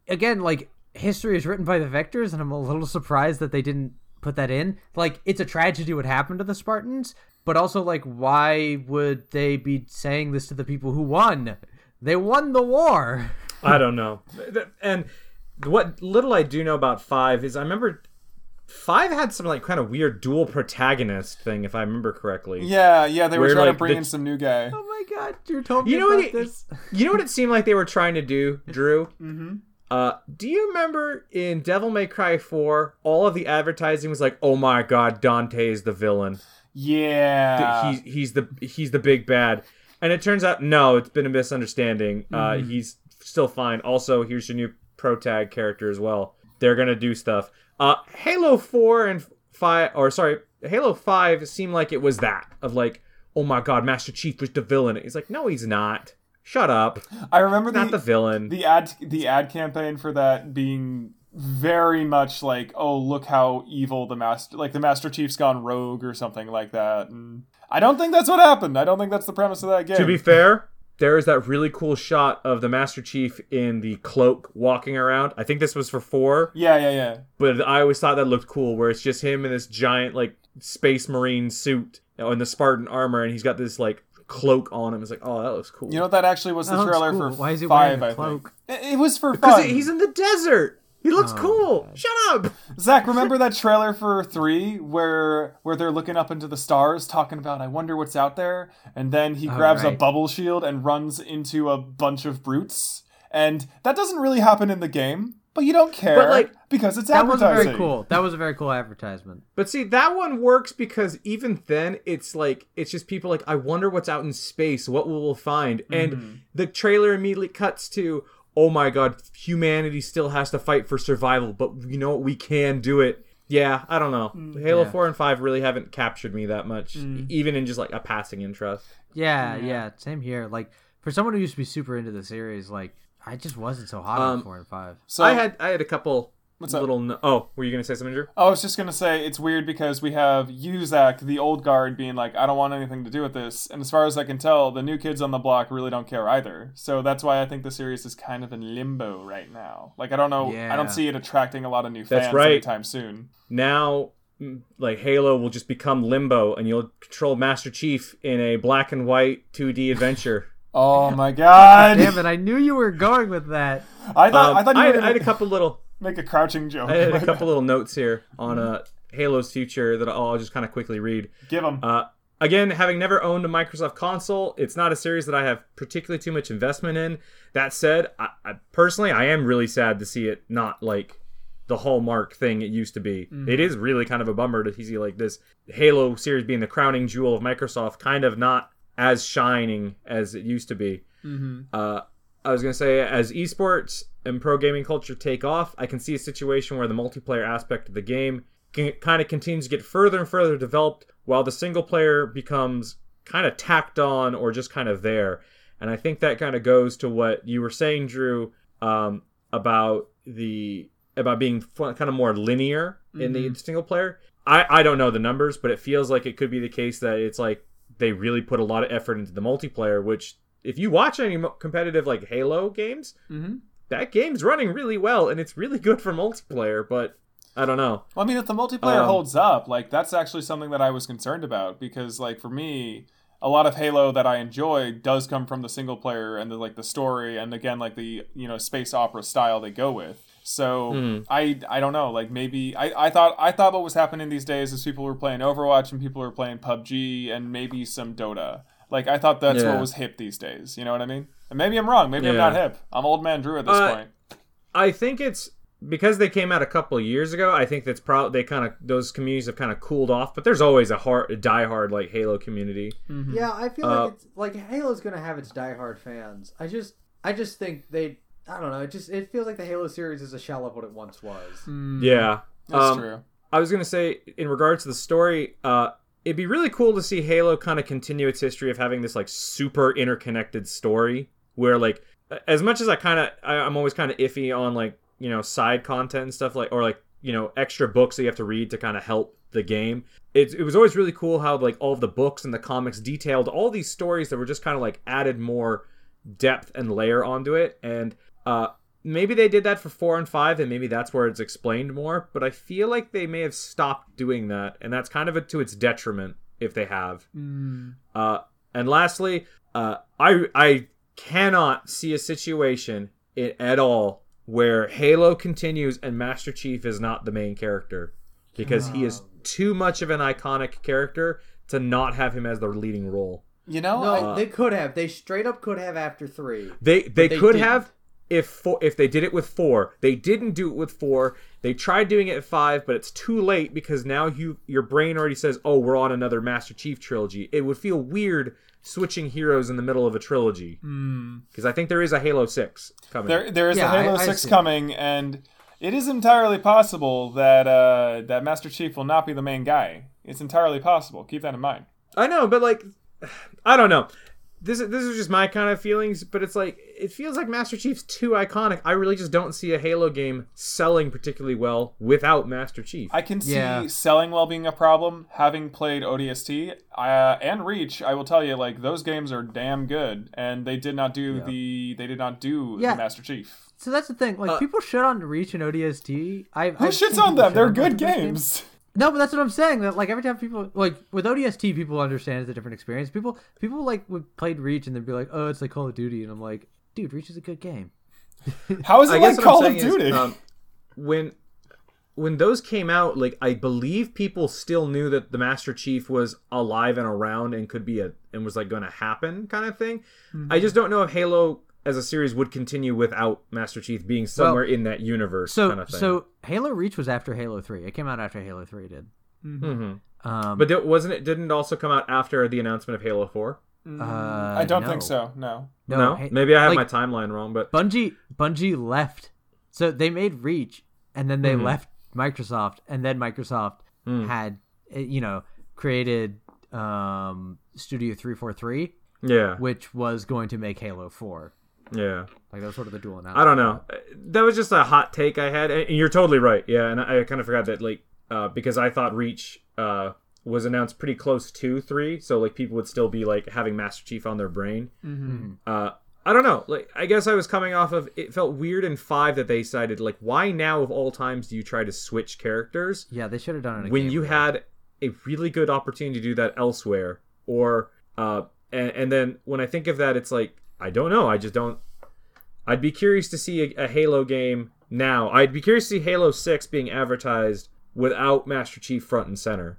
again, like history is written by the victors and I'm a little surprised that they didn't put that in. Like it's a tragedy what happened to the Spartans, but also like why would they be saying this to the people who won? They won the war. I don't know. And what little I do know about five is I remember five had some like kind of weird dual protagonist thing, if I remember correctly. yeah, yeah. They were Where, trying like, to bring the- in some new guy. Oh my god, Drew told me You know about what? It, this. you know what it seemed like they were trying to do, Drew. mm-hmm. Uh, do you remember in Devil May Cry 4, all of the advertising was like, "Oh my God, Dante is the villain. Yeah, he's he's the he's the big bad." And it turns out, no, it's been a misunderstanding. Uh, he's still fine. Also, here's your new pro tag character as well. They're gonna do stuff. Uh, Halo 4 and 5, or sorry, Halo 5 seemed like it was that of like, "Oh my God, Master Chief was the villain." He's like, "No, he's not. Shut up." I remember not the the villain. the ad the ad campaign for that being very much like, oh, look how evil the master like the Master Chief's gone rogue or something like that. And I don't think that's what happened. I don't think that's the premise of that game. to be fair, there is that really cool shot of the Master Chief in the cloak walking around. I think this was for four, yeah, yeah, yeah. but I always thought that looked cool, where it's just him in this giant like space marine suit you know, in the Spartan armor, and he's got this like cloak on him. It's like, oh, that looks cool. You know what that actually was the That looks trailer cool. for Why is he five, wearing a I think. cloak? It, it was for because fun. he's in the desert. He looks Oh, cool. Shut up. Zach, remember that trailer for three where where they're looking up into the stars, talking about I wonder what's out there, and then he oh, grabs a bubble shield and runs into a bunch of brutes, and that doesn't really happen in the game, but you don't care, But, like, because it's That was very cool. That was a very cool advertisement. But see, that one works because even then, it's like it's just people like, I wonder what's out in space. What we will we find? And mm-hmm. the trailer immediately cuts to, oh my god, humanity still has to fight for survival, but you know what? We can do it. Yeah, I don't know. Halo Yeah. Four and Five really haven't captured me that much, even in just like a passing interest. Yeah, yeah, same here. Like for someone who used to be super into the series, like I just wasn't so hot on Um, four and five. So I had I had a couple What's up? little. No- oh, were you gonna say something, Drew? I was just gonna say it's weird because we have you, Zach, the old guard, being like, I don't want anything to do with this, and as far as I can tell, the new kids on the block really don't care either. So that's why I think the series is kind of in limbo right now. Like I don't know, I don't see it attracting a lot of new That's fans right. anytime soon. now mm, like Halo will just become Limbo, and you'll control Master Chief in a black and white 2D adventure. Oh my god! Damn it! I knew you were going with that. I thought Um, I thought you I had, gonna I had a couple little make a crouching joke. I had a couple little notes here on uh, Halo's future that I'll just kind of quickly read. Give them. Uh, again, having never owned a Microsoft console, it's not a series that I have particularly too much investment in. That said, I, I personally I am really sad to see it not like the hallmark thing it used to be. It is really kind of a bummer to see like this Halo series being the crowning jewel of Microsoft, kind of not as shining as it used to be. Uh, I was gonna say, as esports and pro gaming culture take off, I can see a situation where the multiplayer aspect of the game can, kind of continues to get further and further developed, while the single player becomes kind of tacked on or just kind of there. And I think that kind of goes to what you were saying, Drew, um, about the about being kind of more linear in the single player. I I don't know the numbers, but it feels like it could be the case that it's like they really put a lot of effort into the multiplayer, which if you watch any competitive like Halo games, that game's running really well and it's really good for multiplayer. But I don't know. Well, I mean, if the multiplayer Um, holds up, like that's actually something that I was concerned about because, like, for me, a lot of Halo that I enjoy does come from the single player and the like the story, and again, like the you know space opera style they go with. So Hmm. I I don't know, like maybe I, I thought I thought what was happening these days is people were playing Overwatch and people were playing PUBG and maybe some Dota. Like I thought that's Yeah. what was hip these days. You know what I mean? And maybe I'm wrong. Maybe I'm not hip. I'm old man Drew at this Uh, point. I think it's because they came out a couple of years ago. I think that's probably they kind of those communities have kind of cooled off. But there's always a hard, a diehard like Halo community. Yeah, I feel Uh, like it's like Halo's gonna have its diehard fans. I just, I just think they, I don't know. It just, it feels like the Halo series is a shell of what it once was. Yeah, That's Um, true. I was gonna say in regards to the story, uh, it'd be really cool to see Halo kind of continue its history of having this like super interconnected story where like as much as I kind of I'm always kind of iffy on like you know side content and stuff like or like you know extra books that you have to read to kind of help the game. It, it was always really cool how like all of the books and the comics detailed all these stories that were just kind of like added more depth and layer onto it and uh maybe they did that for four and five and maybe that's where it's explained more but i feel like they may have stopped doing that and that's kind of a, to its detriment if they have uh and lastly uh i i cannot see a situation in, at all where halo continues and master chief is not the main character because he is too much of an iconic character to not have him as the leading role You know, No, I, they could have. They straight up could have after three. They they, they could didn't. have if four, if they did it with four. They didn't do it with four. They tried doing it at five, but it's too late because now you your brain already says, "Oh, we're on another Master Chief trilogy." It would feel weird switching heroes in the middle of a trilogy because I think there is a Halo Six coming. there there is Yeah, a Halo I- I Six see. coming, and it is entirely possible that uh, that Master Chief will not be the main guy. It's entirely possible. Keep that in mind. I know, but like, I don't know. This is this is just my kind of feelings, but it's like it feels like Master Chief's too iconic. I really just don't see a Halo game selling particularly well without Master Chief. I can see Yeah. selling well being a problem. Having played ODST uh, and Reach, I will tell you, like those games are damn good, and they did not do the they did not do Yeah. the Master Chief. So that's the thing. Like Uh, people shit on Reach and ODST. I Who shits on them? They're good games. No, but that's what I'm saying. That like every time people like with ODST, people understand it's a different experience. People people like would played Reach and they'd be like, oh, it's like Call of Duty, and I'm like, dude, Reach is a good game. How is it like Call of Duty? is, um, when when those came out, like I believe people still knew that the Master Chief was alive and around and could be a and was like going to happen kind of thing. Mm-hmm. I just don't know if Halo as a series would continue without Master Chief being somewhere in that universe So kind of thing. so Halo Reach was after Halo Three. It came out after Halo Three did. Mhm. Um, but it wasn't it didn't it also come out after the announcement of Halo 4? uh, I don't no. think so. No. No, Ha- maybe I have like, my timeline wrong, but Bungie Bungie left. So they made Reach and then they Mm-hmm. left Microsoft and then Microsoft Mm. had uh, you know created um Studio 343 yeah, which was going to make Halo 4. Yeah. Like that was sort of the dual announcement. I don't know. That was just a hot take I had, and you're totally right. Yeah, and I, I kind of forgot that, like, uh, because I thought Reach uh, was announced pretty close to three, so like people would still be like having Master Chief on their brain. Mm-hmm. Uh, I don't know. Like, I guess I was coming off of it felt weird in five that they decided like, why now of all times do you try to switch characters Yeah, they should have done it. when game you mode. had a really good opportunity to do that elsewhere, or uh, and, and then when I think of that, it's like I don't know. I just don't. I'd be curious to see a, a Halo game now. I'd be curious to see Halo Six being advertised without Master Chief front and center.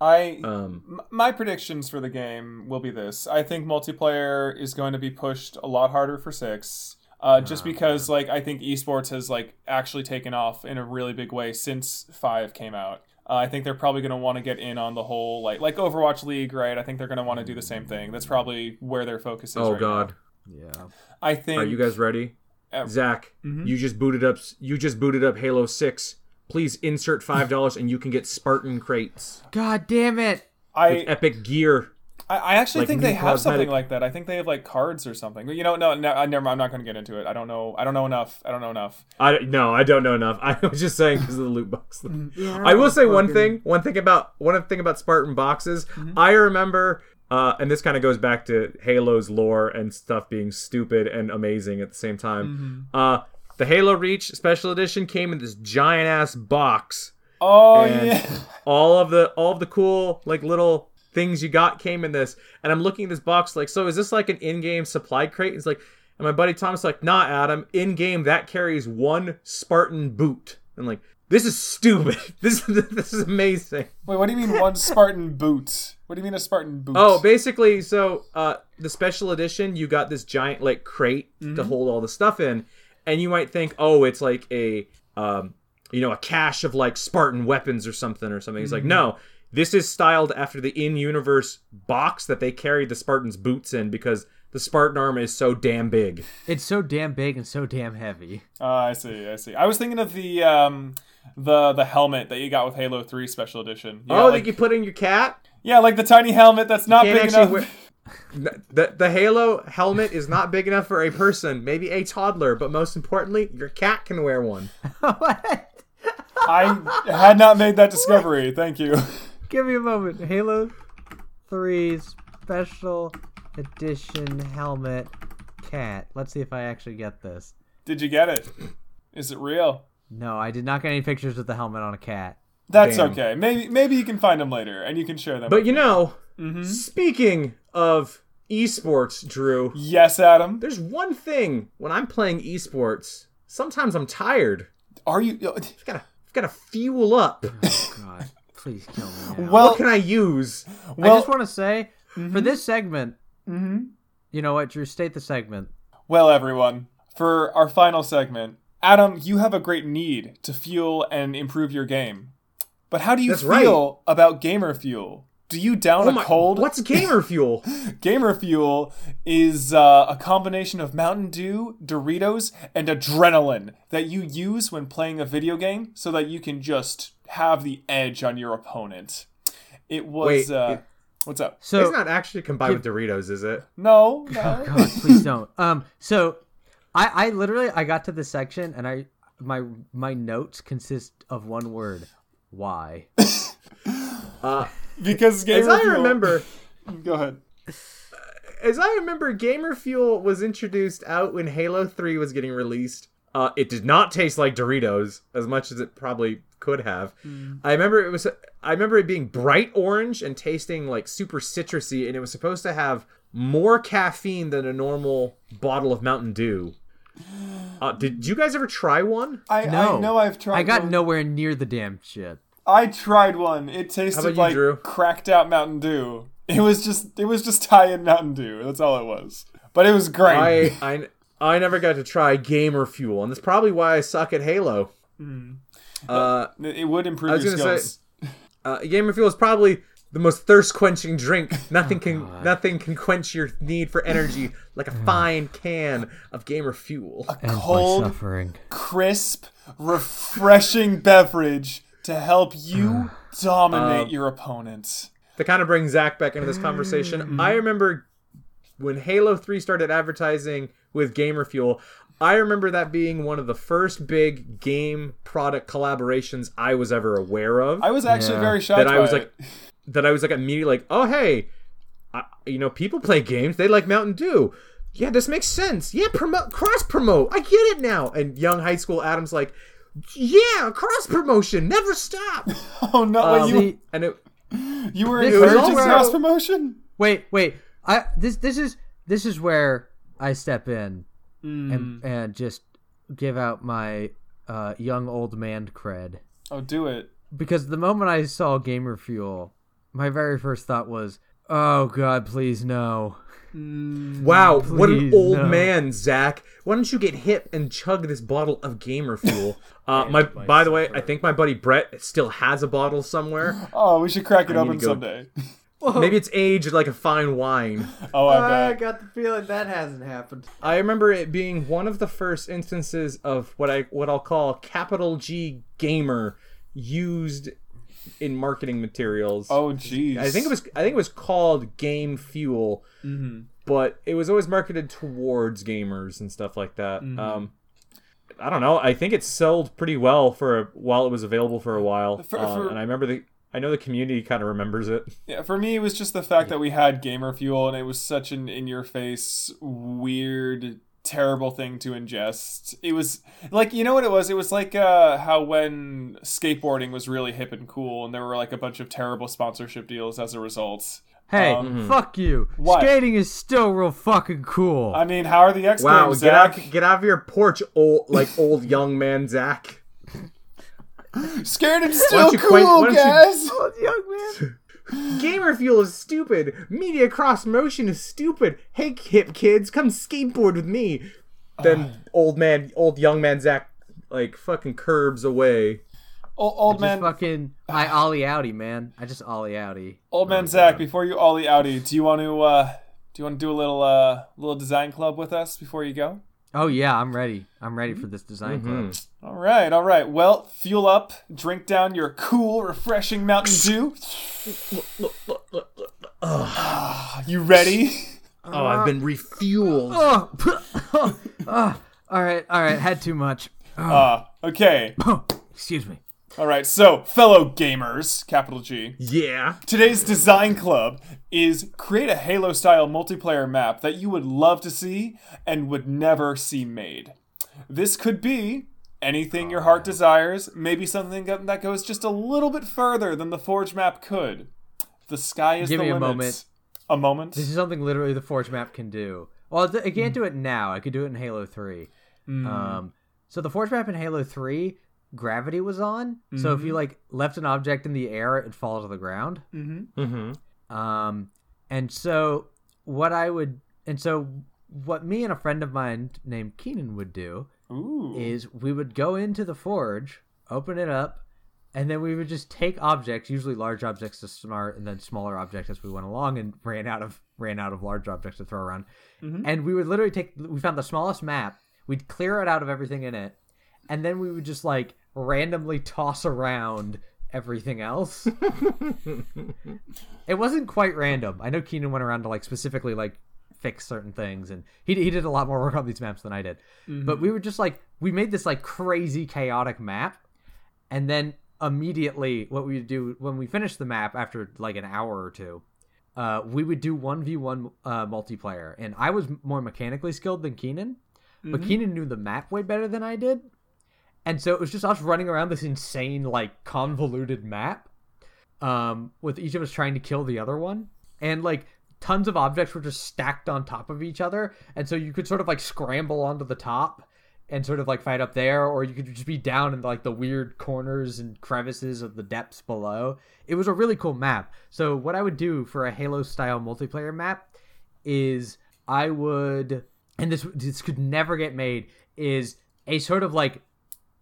I Um, my predictions for the game will be this. I think multiplayer is going to be pushed a lot harder for six. Uh, just because, like, I think esports has like actually taken off in a really big way since five came out. Uh, I think they're probably going to want to get in on the whole like like Overwatch League, right? I think they're going to want to do the same thing. That's probably where their focus is. oh right God, now. Yeah. I think. are you guys ready? Uh, Zach, mhm. you just booted up. You just booted up Halo Six. Please insert five dollars and you can get Spartan crates, God damn it. I epic gear. I, I actually Like think they new have something like that. I think they have like cards or something. You know, no, no, I never. I'm not going to get into it. I don't know. I don't know enough. I don't know enough. I no, I don't know enough. I was just saying because of the loot box. Yeah, I will say one thing. One thing about one thing about Spartan boxes. I remember, uh, and this kind of goes back to Halo's lore and stuff being stupid and amazing at the same time. Uh, the Halo Reach Special Edition came in this giant ass box. Oh And yeah. all of the all of the cool like little things you got came in this. And I'm looking at this box like, so is this like an in-game supply crate? It's like, and my buddy Tom's like, nah, Adam, in-game that carries one Spartan boot. And like, this is stupid. This this is amazing. Wait, what do you mean one Spartan boot? What do you mean a Spartan boot? Oh, basically, so uh, the special edition, you got this giant like crate to hold all the stuff in, and you might think, oh, it's like a um, you know, a cache of like Spartan weapons or something or something. He's like, no, this is styled after the in-universe box that they carried the Spartans' boots in because the Spartan armor is so damn big. It's so damn big and so damn heavy. Uh, I see. I see. I was thinking of the um, the the helmet that you got with Halo Three Special Edition. You oh, got, that like, you put in your cat? yeah, like the tiny helmet that's not big enough. wear. The, the Halo helmet is not big enough for a person, maybe a toddler, but most importantly, your cat can wear one. what? I had not made that discovery. Thank you. Give me a moment. Halo 3 Special Edition Helmet Cat. Let's see if I actually get this. Did you get it? Is it real? No, I did not get any pictures with the helmet on a cat. That's Damn. okay. Maybe maybe you can find them later and you can share them. But you me. know, Mm-hmm. speaking of esports, Drew, yes, Adam. there's one thing when I'm playing esports, sometimes I'm tired. Are you? I've gotta, I've gotta fuel up. Oh, God. Please kill me now. Well, what can I use? well, I just want to say, for this segment, you know what, Drew? State the segment. well, everyone. For our final segment, Adam, you have a great need to fuel and improve your game. But how do you That's right. feel about Gamer Fuel? Do you down Oh a my, cold? what's gamer fuel? Gamer Fuel is uh, a combination of Mountain Dew, Doritos, and adrenaline that you use when playing a video game so that you can just have the edge on your opponent. It was. Wait, uh, it- what's up? So, it's not actually combined with Doritos, is it? No, no. God, please don't. Um, so I, I literally, I got to this section and I, my, my notes consist of one word. Why? Uh, because Gamer as I Fuel. remember, Go ahead. as I remember, Gamer Fuel was introduced out when Halo 3 was getting released. Uh, it did not taste like Doritos as much as it probably could have. I remember it was. I remember it being bright orange and tasting like super citrusy, and it was supposed to have more caffeine than a normal bottle of Mountain Dew. Uh, did you guys ever try one? I, No. I know I've tried. I got one. nowhere near the damn shit. I tried one. It tasted you, like Drew? cracked out Mountain Dew. It was just it was just high in Mountain Dew. That's all it was. But it was great. I, I I never got to try Gamer Fuel, and that's probably why I suck at Halo. Uh, it would improve I was your gonna skills. say- uh, Gamer Fuel is probably the most thirst quenching drink. Nothing can nothing can quench your need for energy like a fine can of Gamer Fuel. Ends my Cold, suffering. crisp, refreshing beverage to help you dominate Um, your opponent. To kind of bring Zach back into this conversation, I remember when Halo 3 started advertising with Gamer Fuel, I remember that being one of the first big game product collaborations I was ever aware of. I was actually Yeah. very shocked that I by was it. like that I was like immediately like, "Oh, hey, I, you know, people play games. They like Mountain Dew. Yeah, this makes sense. Yeah, promote cross promote. I get it now." And young high school Adam's like, "Yeah, cross promotion. Never stop." oh no, Um, wait, you See, and it you were this is encouraging cross promotion? wait, wait. I this this is this is where I step in Hmm. and and just give out my uh, young old man cred. Oh, do it. because the moment I saw Gamer Fuel, my very first thought was, "Oh God, please no." wow, what an old no. man, Zach. Why don't you get hip and chug this bottle of Gamer Fuel? Uh, my by the way, I think my buddy Brett still has a bottle somewhere. Oh, we should crack it I need open to go- someday. Maybe it's aged like a fine wine. Oh, I I bet. got the feeling that hasn't happened. I remember it being one of the first instances of what I what I'll call capital G gamer used in marketing materials. Oh, jeez. I think it was I think it was called Game Fuel, but it was always marketed towards gamers and stuff like that. Um, I don't know. I think it sold pretty well for a, while it was available for a while, For- Um, for- and I remember the I know the community kind of remembers it. Yeah, for me, it was just the fact that we had Gamer Fuel, and it was such an in-your-face, weird, terrible thing to ingest. It was like you know what it was. It was like uh, how when skateboarding was really hip and cool, and there were like a bunch of terrible sponsorship deals as a result. Hey, Um, fuck you. what? Skating is still real fucking cool. I mean, how are the X Wow, Games, get out get out of your porch, old like old young man Zach. Scared and Why still don't you quit- why cool, don't you- guys. Oh, young man. Gamer Fuel is stupid. Media Cross Motion is stupid. Hey, hip kids, come skateboard with me. Then old man, old young man Zach, like fucking curbs away. O- old Just man, fucking, I ollie outie, man. I just ollie outie. old man Zach. Before you ollie outie, do you want to uh, Do you want to do a little uh little design club with us before you go? Oh yeah, I'm ready. I'm ready for this design club. All right, all right. Well, fuel up, drink down your cool, refreshing Mountain Dew. Ah, you ready? Oh, I've been refueled. Oh, oh, all right, all right. Had too much. Uh, okay. Excuse me. All right. So, fellow gamers, capital G. Yeah. Today's design club is create a Halo style multiplayer map that you would love to see and would never see made. This could be anything your heart desires, maybe something that goes just a little bit further than the Forge map could. The sky is Give the me a limit. moment. A moment? This is something literally the Forge map can do. Well, I can't do it now. I could do it in Halo 3. Um, so the Forge map in Halo 3, gravity was on. So if you like left an object in the air, it'd fall to the ground. Mm-hmm. Um, and so what I would, and so what me and a friend of mine named Keenan would do Ooh. is we would go into the forge, open it up, and then we would just take objects, usually large objects to start, and then smaller objects as we went along, and ran out of ran out of large objects to throw around. And we would literally take. We found the smallest map. We'd clear it out of everything in it, and then we would just like randomly toss around everything else. it wasn't quite random. I know Keenan went around to like specifically like fix certain things, and he he did a lot more work on these maps than I did. But we were just like we made this like crazy chaotic map, and then immediately what we would do when we finished the map after like an hour or two. Uh, we would do 1v1 uh, multiplayer, and I was more mechanically skilled than Keenan, but Keenan knew the map way better than I did. And so it was just us running around this insane, like, convoluted map, um, with each of us trying to kill the other one. And, like, tons of objects were just stacked on top of each other. And so you could sort of, like, scramble onto the top and sort of, like, fight up there, or you could just be down in, like, the weird corners and crevices of the depths below. It was a really cool map. So, what I would do for a Halo style multiplayer map is I would, and this this could never get made, is a sort of like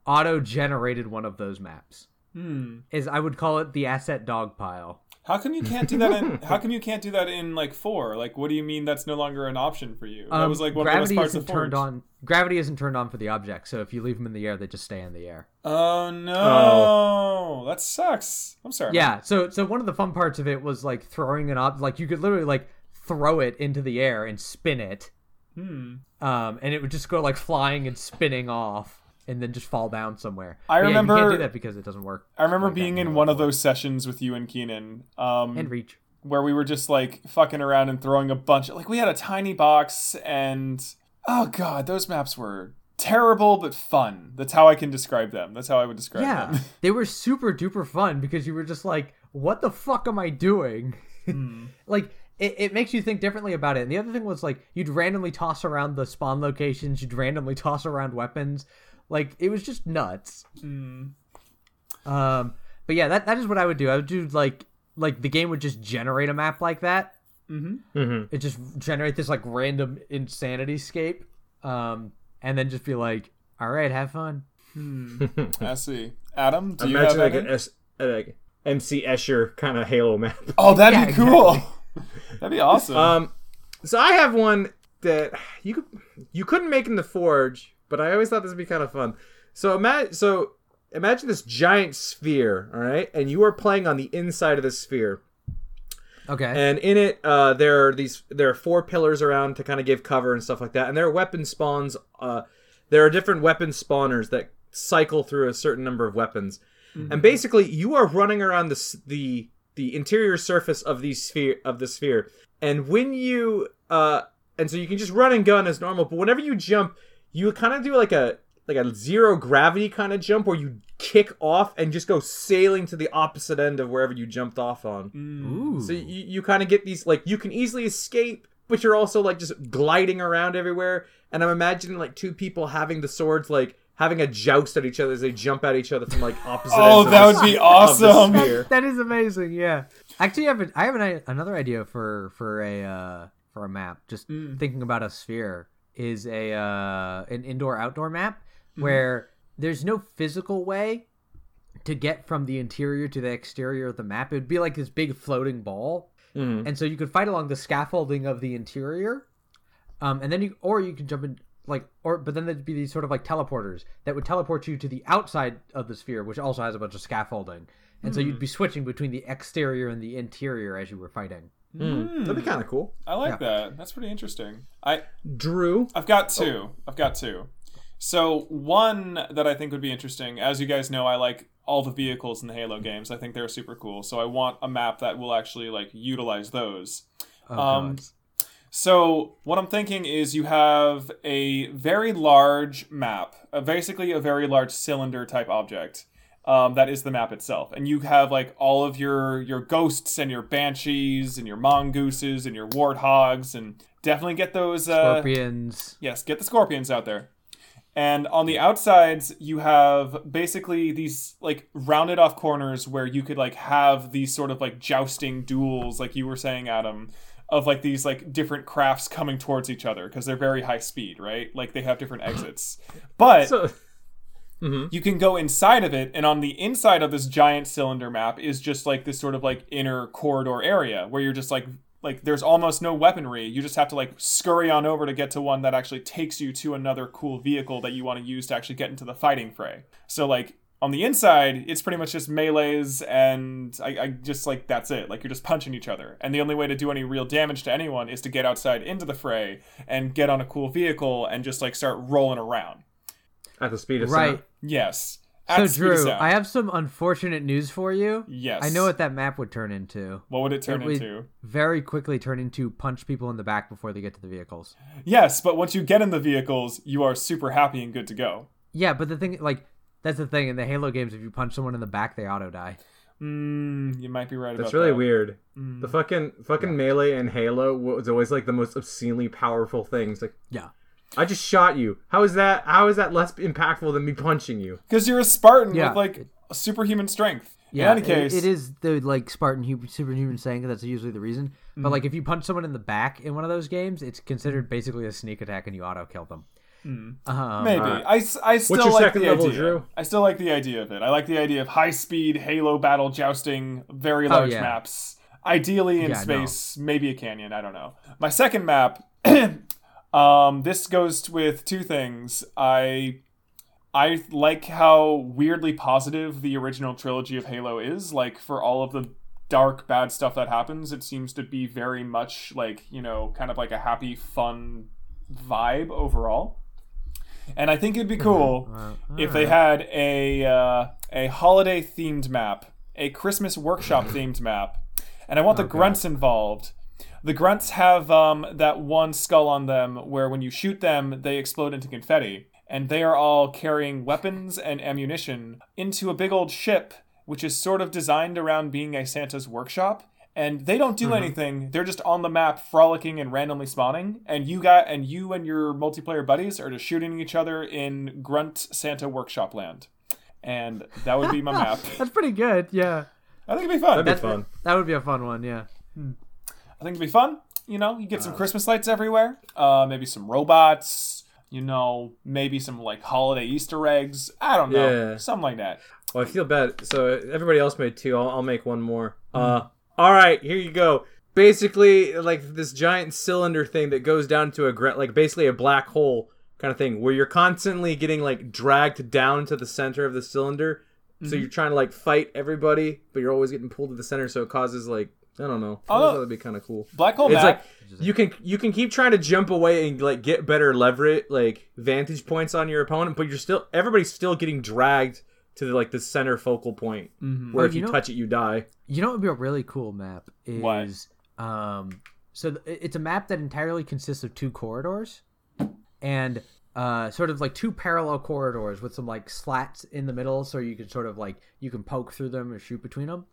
auto generated one of those maps. Hmm. Is I would call it the asset dog pile. How come you can't do that in How come you can't do that in like 4? Like what do you mean that's no longer an option for you? that Um, was like one of the best gravity parts isn't of turned on. Gravity isn't turned on for the object, so if you leave them in the air, they just stay in the air. Oh no. That sucks. I'm sorry. Yeah. So so one of the fun parts of it was like throwing an ob like you could literally like throw it into the air and spin it. Hmm. Um, and it would just go like flying and spinning off, and then just fall down somewhere. I But yeah, you remember- can't do that because it doesn't work. I remember like being in one of those sessions with you and Keenan. Um and reach. where we were just like fucking around and throwing a bunch like we had a tiny box and oh god, those maps were terrible but fun. That's how I can describe them. That's how I would describe Yeah, them. they were super duper fun because you were just like, "What the fuck am I doing?" like it, it makes you think differently about it. And the other thing was like you'd randomly toss around the spawn locations, you'd randomly toss around weapons, like it was just nuts. Um, but yeah, that that is what I would do. I would do like like the game would just generate a map like that. Mm-hmm. It just generate this like random insanity scape, um, and then just be like, "All right, have fun." I see. Adam, do you Imagine have like any? an S, uh, like MC Escher kind of Halo map. Oh, that'd Yeah, be cool. that'd be awesome. Um, so I have one that you could you couldn't make in the Forge, but I always thought this would be kind of fun. So imagine so imagine this giant sphere, all right, and you are playing on the inside of the sphere, Okay. and in it uh, there are these there are four pillars around to kind of give cover and stuff like that, and there are weapon spawns. Uh, there are different weapon spawners that cycle through a certain number of weapons, and basically you are running around the the the interior surface of the sphere of the sphere, and when you uh, and so you can just run and gun as normal, but whenever you jump, you kind of do like a like a zero gravity kind of jump where you kick off and just go sailing to the opposite end of wherever you jumped off on. Ooh. So you, you kind of get these like you can easily escape, but you're also like just gliding around everywhere. And I'm imagining like two people having the swords like having a joust at each other as they jump at each other from like opposite. Oh, ends of that the- would be awesome. sphere. that is amazing. Yeah. Actually, I have a, I have an, another idea for for a uh, for a map. Just thinking about a sphere is a uh, an indoor outdoor map where there's no physical way to get from the interior to the exterior of the map. It would be like this big floating ball. and so you could fight along the scaffolding of the interior, um, and then you or you could jump in like or but then there'd be these sort of like teleporters that would teleport you to the outside of the sphere, which also has a bunch of scaffolding, and so you'd be switching between the exterior and the interior as you were fighting. That'd be kind of cool. I like that. That's pretty interesting. I Drew. I've got two. I've got two. So one that I think would be interesting, as you guys know, I like all the vehicles in the Halo games. I think they're super cool. So I want a map that will actually like utilize those. Oh, Um, God. So what I'm thinking is you have a very large map, uh, basically a very large cylinder type object. Um, that is the map itself, and you have like all of your your ghosts and your banshees and your mongooses and your warthogs, and definitely get those uh, Scorpions. Yes, get the scorpions out there. And on the outsides, you have basically these like rounded off corners where you could like have these sort of like jousting duels, like you were saying, Adam, of like these like different crafts coming towards each other because they're very high speed, right? Like they have different exits. But So Mm-hmm. you can go inside of it and on the inside of this giant cylinder map is just like this sort of like inner corridor area where you're just like like there's almost no weaponry. You just have to like scurry on over to get to one that actually takes you to another cool vehicle that you want to use to actually get into the fighting fray. So like on the inside it's pretty much just melees and I, I just like that's it. Like you're just punching each other. And the only way to do any real damage to anyone is to get outside into the fray and get on a cool vehicle and just like start rolling around. At the speed of Right. sound. Yes So At speed Drew, sound. I have some unfortunate news for you. Yes. I know what that map would turn into. What would it turn It would into? very quickly turn into punch people in the back before they get to the vehicles. Yes, but once you get in the vehicles, you are super happy and good to go. Yeah, but the thing, like, that's the thing in the Halo games. If you punch someone in the back, they auto die. Mm, you might be right That's about really that. weird. Mm. The fucking fucking melee in Halo was always like the most obscenely powerful things. Like Yeah. I just shot you. How is that? How is that less impactful than me punching you? Because you're a Spartan Yeah. with like superhuman strength. Yeah, in any it- case, it is the like Spartan hu- superhuman saying that's usually the reason. Mm-hmm. But like if you punch someone in the back in one of those games, it's considered basically a sneak attack and you auto kill them. Um, Maybe Alright. I, s- I still like the level, idea. Drew? I still like the idea of it. I like the idea of high speed Halo battle jousting, very large Oh, yeah. maps. Ideally in Yeah, no. space, maybe a canyon. I don't know. My second map. um, this goes with two things. I I like how weirdly positive the original trilogy of Halo is. Like for all of the dark, bad stuff that happens, it seems to be very much like you know, kind of like a happy, fun vibe overall. And I think it'd be cool if they had a uh, a holiday themed map, a Christmas workshop themed map, and I want the grunts involved. The grunts have um, that one skull on them where when you shoot them, they explode into confetti, and they are all carrying weapons and ammunition into a big old ship, which is sort of designed around being a Santa's workshop. And they don't do anything; they're just on the map, frolicking and randomly spawning. And you got and you and your multiplayer buddies are just shooting each other in Grunt Santa Workshop Land, and that would be my map. That's pretty good. Yeah, I think it'd be fun. That'd be fun. that would be a fun one. Yeah. I think it'd be fun. You know, you get some Christmas lights everywhere. Uh, maybe some robots. You know, maybe some like holiday Easter eggs. I don't know, Yeah. something like that. Well, I feel bad. So everybody else made two. I'll, I'll make one more. Uh, all right, here you go. Basically, like this giant cylinder thing that goes down to a gra- like basically a black hole kind of thing, where you're constantly getting like dragged down to the center of the cylinder. So you're trying to like fight everybody, but you're always getting pulled to the center. So it causes like I don't know. I Oh. thought that'd be kind of cool. Black hole It's map. like you can you can keep trying to jump away and like get better leverage like vantage points on your opponent, but you're still everybody's still getting dragged to the, like the center focal point where Oh, if you, you know- touch it you die. You know what would be a really cool map is What? um so th- it's a map that entirely consists of two corridors and uh sort of like two parallel corridors with some like slats in the middle so you can sort of like you can poke through them or shoot between them.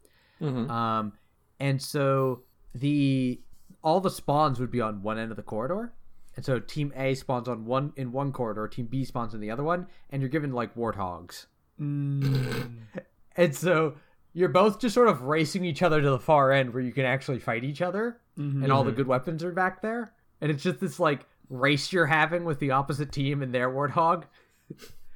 Um and so the all the spawns would be on one end of the corridor. And so team A spawns on one in one corridor, team B spawns in the other one, and you're given like warthogs. Mm. And so you're both just sort of racing each other to the far end where you can actually fight each other mm-hmm. and all the mm-hmm. good weapons are back there. And it's just this like race you're having with the opposite team and their warthog.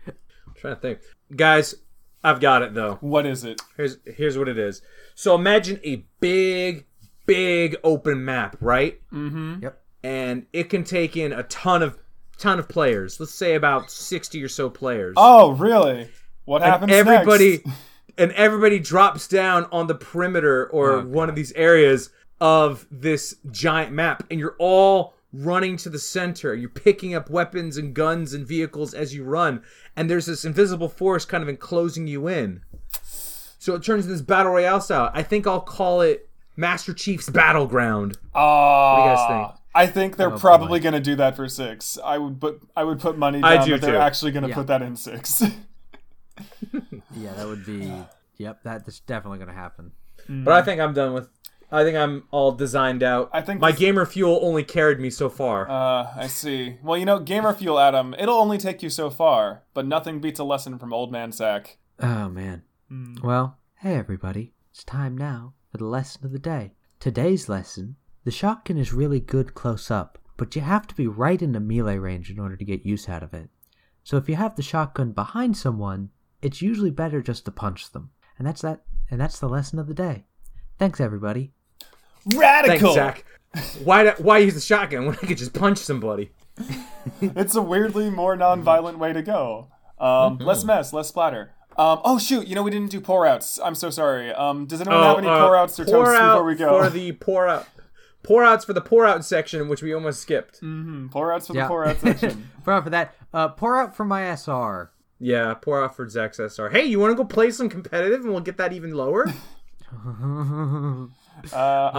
I'm trying to think. Guys, I've got it though. what is it? Here's here's what it is. So imagine a big, big open map, right? Mm-hmm. Yep. And it can take in a ton of ton of players. Let's say about sixty or so players. Oh, really? What and happens everybody next? and everybody drops down on the perimeter or Oh, one of these areas of this giant map and you're all running to the center you're picking up weapons and guns and vehicles as you run and there's this invisible force kind of enclosing you in so it turns into this battle royale style i think i'll call it master chief's battleground Ah, do you guys think? I think they're Oh, probably going to do that for six. I would put I would put money I down do that they're too. actually going to Yeah. put that in six. Yeah, that would be. Yep, that's definitely gonna happen. but i think i'm done with i think i'm all designed out I think my this- gamer fuel only carried me so far uh, I see. Well, you know, gamer fuel, Adam. It'll only take you so far, but nothing beats a lesson from old man Zach. Oh man. Well, hey everybody. It's time now for the lesson of the day. Today's lesson: the shotgun is really good close up, but you have to be right in the melee range in order to get use out of it. So if you have the shotgun behind someone, it's usually better just to punch them. And that's that. And that's the lesson of the day. Thanks everybody. Radical. Thanks, Zach. Why do- why use the shotgun when I could just punch somebody? It's a weirdly more non-violent way to go. Um, Mm-hmm. Less mess, less splatter. Um, oh shoot! You know we didn't do pour outs. I'm so sorry. Um, does anyone Oh, have any uh, pour outs or pour toasts out before we go? For the pour out, pour outs for the pour out section, which we almost skipped. Mm, pour outs for Yeah. the pour out section. pour out for that. Uh, pour out for my SR. Yeah, pour out for Zach's SR. Hey, you want to go play some competitive, and we'll get that even lower? Uh,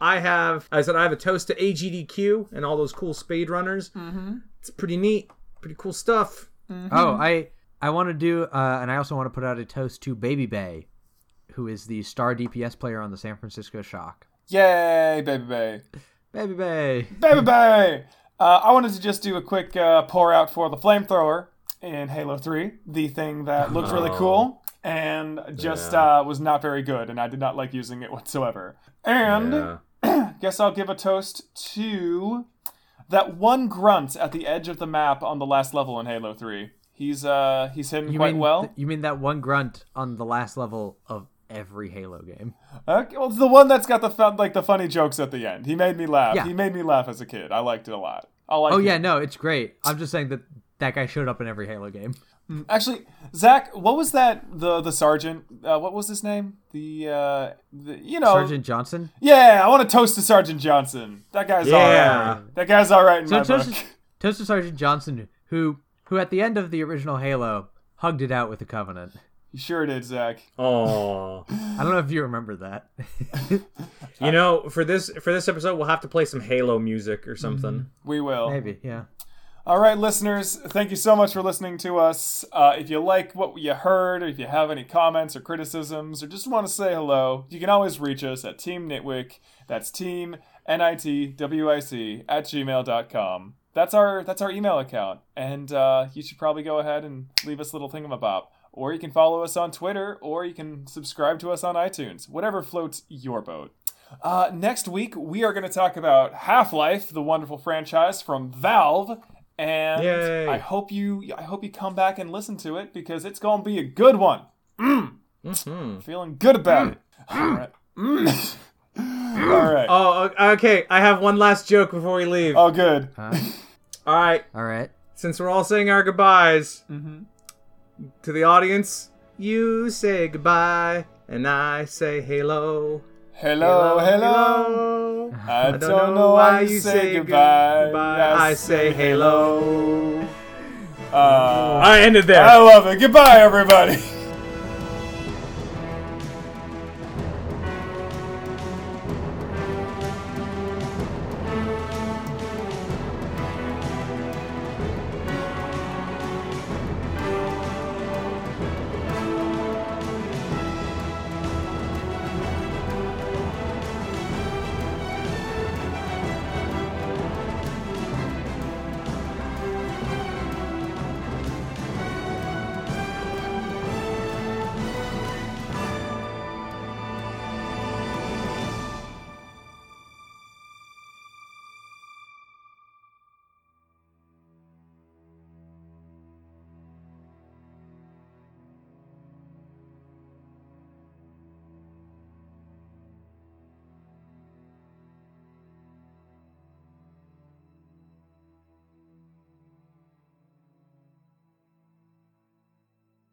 I I have, I said, I have a toast to AGDQ and all those cool speed runners. Mm-hmm. It's pretty neat, pretty cool stuff. Oh, I I want to do, uh, and I also want to put out a toast to Baby Bay, who is the star DPS player on the San Francisco Shock. yay, baby bay. Baby Bay. Baby Bay! Uh, I wanted to just do a quick uh, pour out for the flamethrower in Halo 3, the thing that looks really cool and just Yeah. uh, was not very good, and I did not like using it whatsoever. And Yeah. guess I'll give a toast to that one grunt at the edge of the map on the last level in Halo 3. He's uh he's hidden You quite mean well. th- you mean that one grunt on the last level of every Halo game? Okay, well, it's the one that's got the fun, like the funny jokes at the end. He made me laugh. Yeah. He made me laugh as a kid. I liked it a lot. I like Oh him. yeah, no, it's great. I'm just saying that that guy showed up in every Halo game. Actually, Zach, what was that? The the sergeant. Uh, what was his name? The, uh, the you know. Sergeant Johnson. Yeah, I want to toast to Sergeant Johnson. That guy's Yeah. all right. That guy's all right in So my toast, book. to, toast to Sergeant Johnson, who who at the end of the original Halo hugged it out with the Covenant. You sure did, Zach. Oh, I don't know if you remember that. you know, for this for this episode, we'll have to play some Halo music or something. We will. Maybe, yeah. All right, listeners, thank you so much for listening to us. Uh, if you like what you heard, or if you have any comments or criticisms, or just want to say hello, you can always reach us at Team Nitwick. That's Team N I T W I C at gmail.com. That's our that's our email account, and uh, you should probably go ahead and leave us a little thingamabop. Or you can follow us on Twitter, or you can subscribe to us on iTunes. Whatever floats your boat. Uh, next week, we are going to talk about Half Life, the wonderful franchise from Valve, and Yay. I hope you I hope you come back and listen to it because it's going to be a good one. hmm Feeling good about it. All right. Mm. All right. Oh, okay. I have one last joke before we leave. Oh, good. Uh, All right, all right. since we're all saying our goodbyes Mm-hmm. to the audience, you say goodbye, and I say hello. Hello, hello. I, don't, know why you say goodbye. I say hello. Uh, I ended there. I love it. Goodbye, everybody.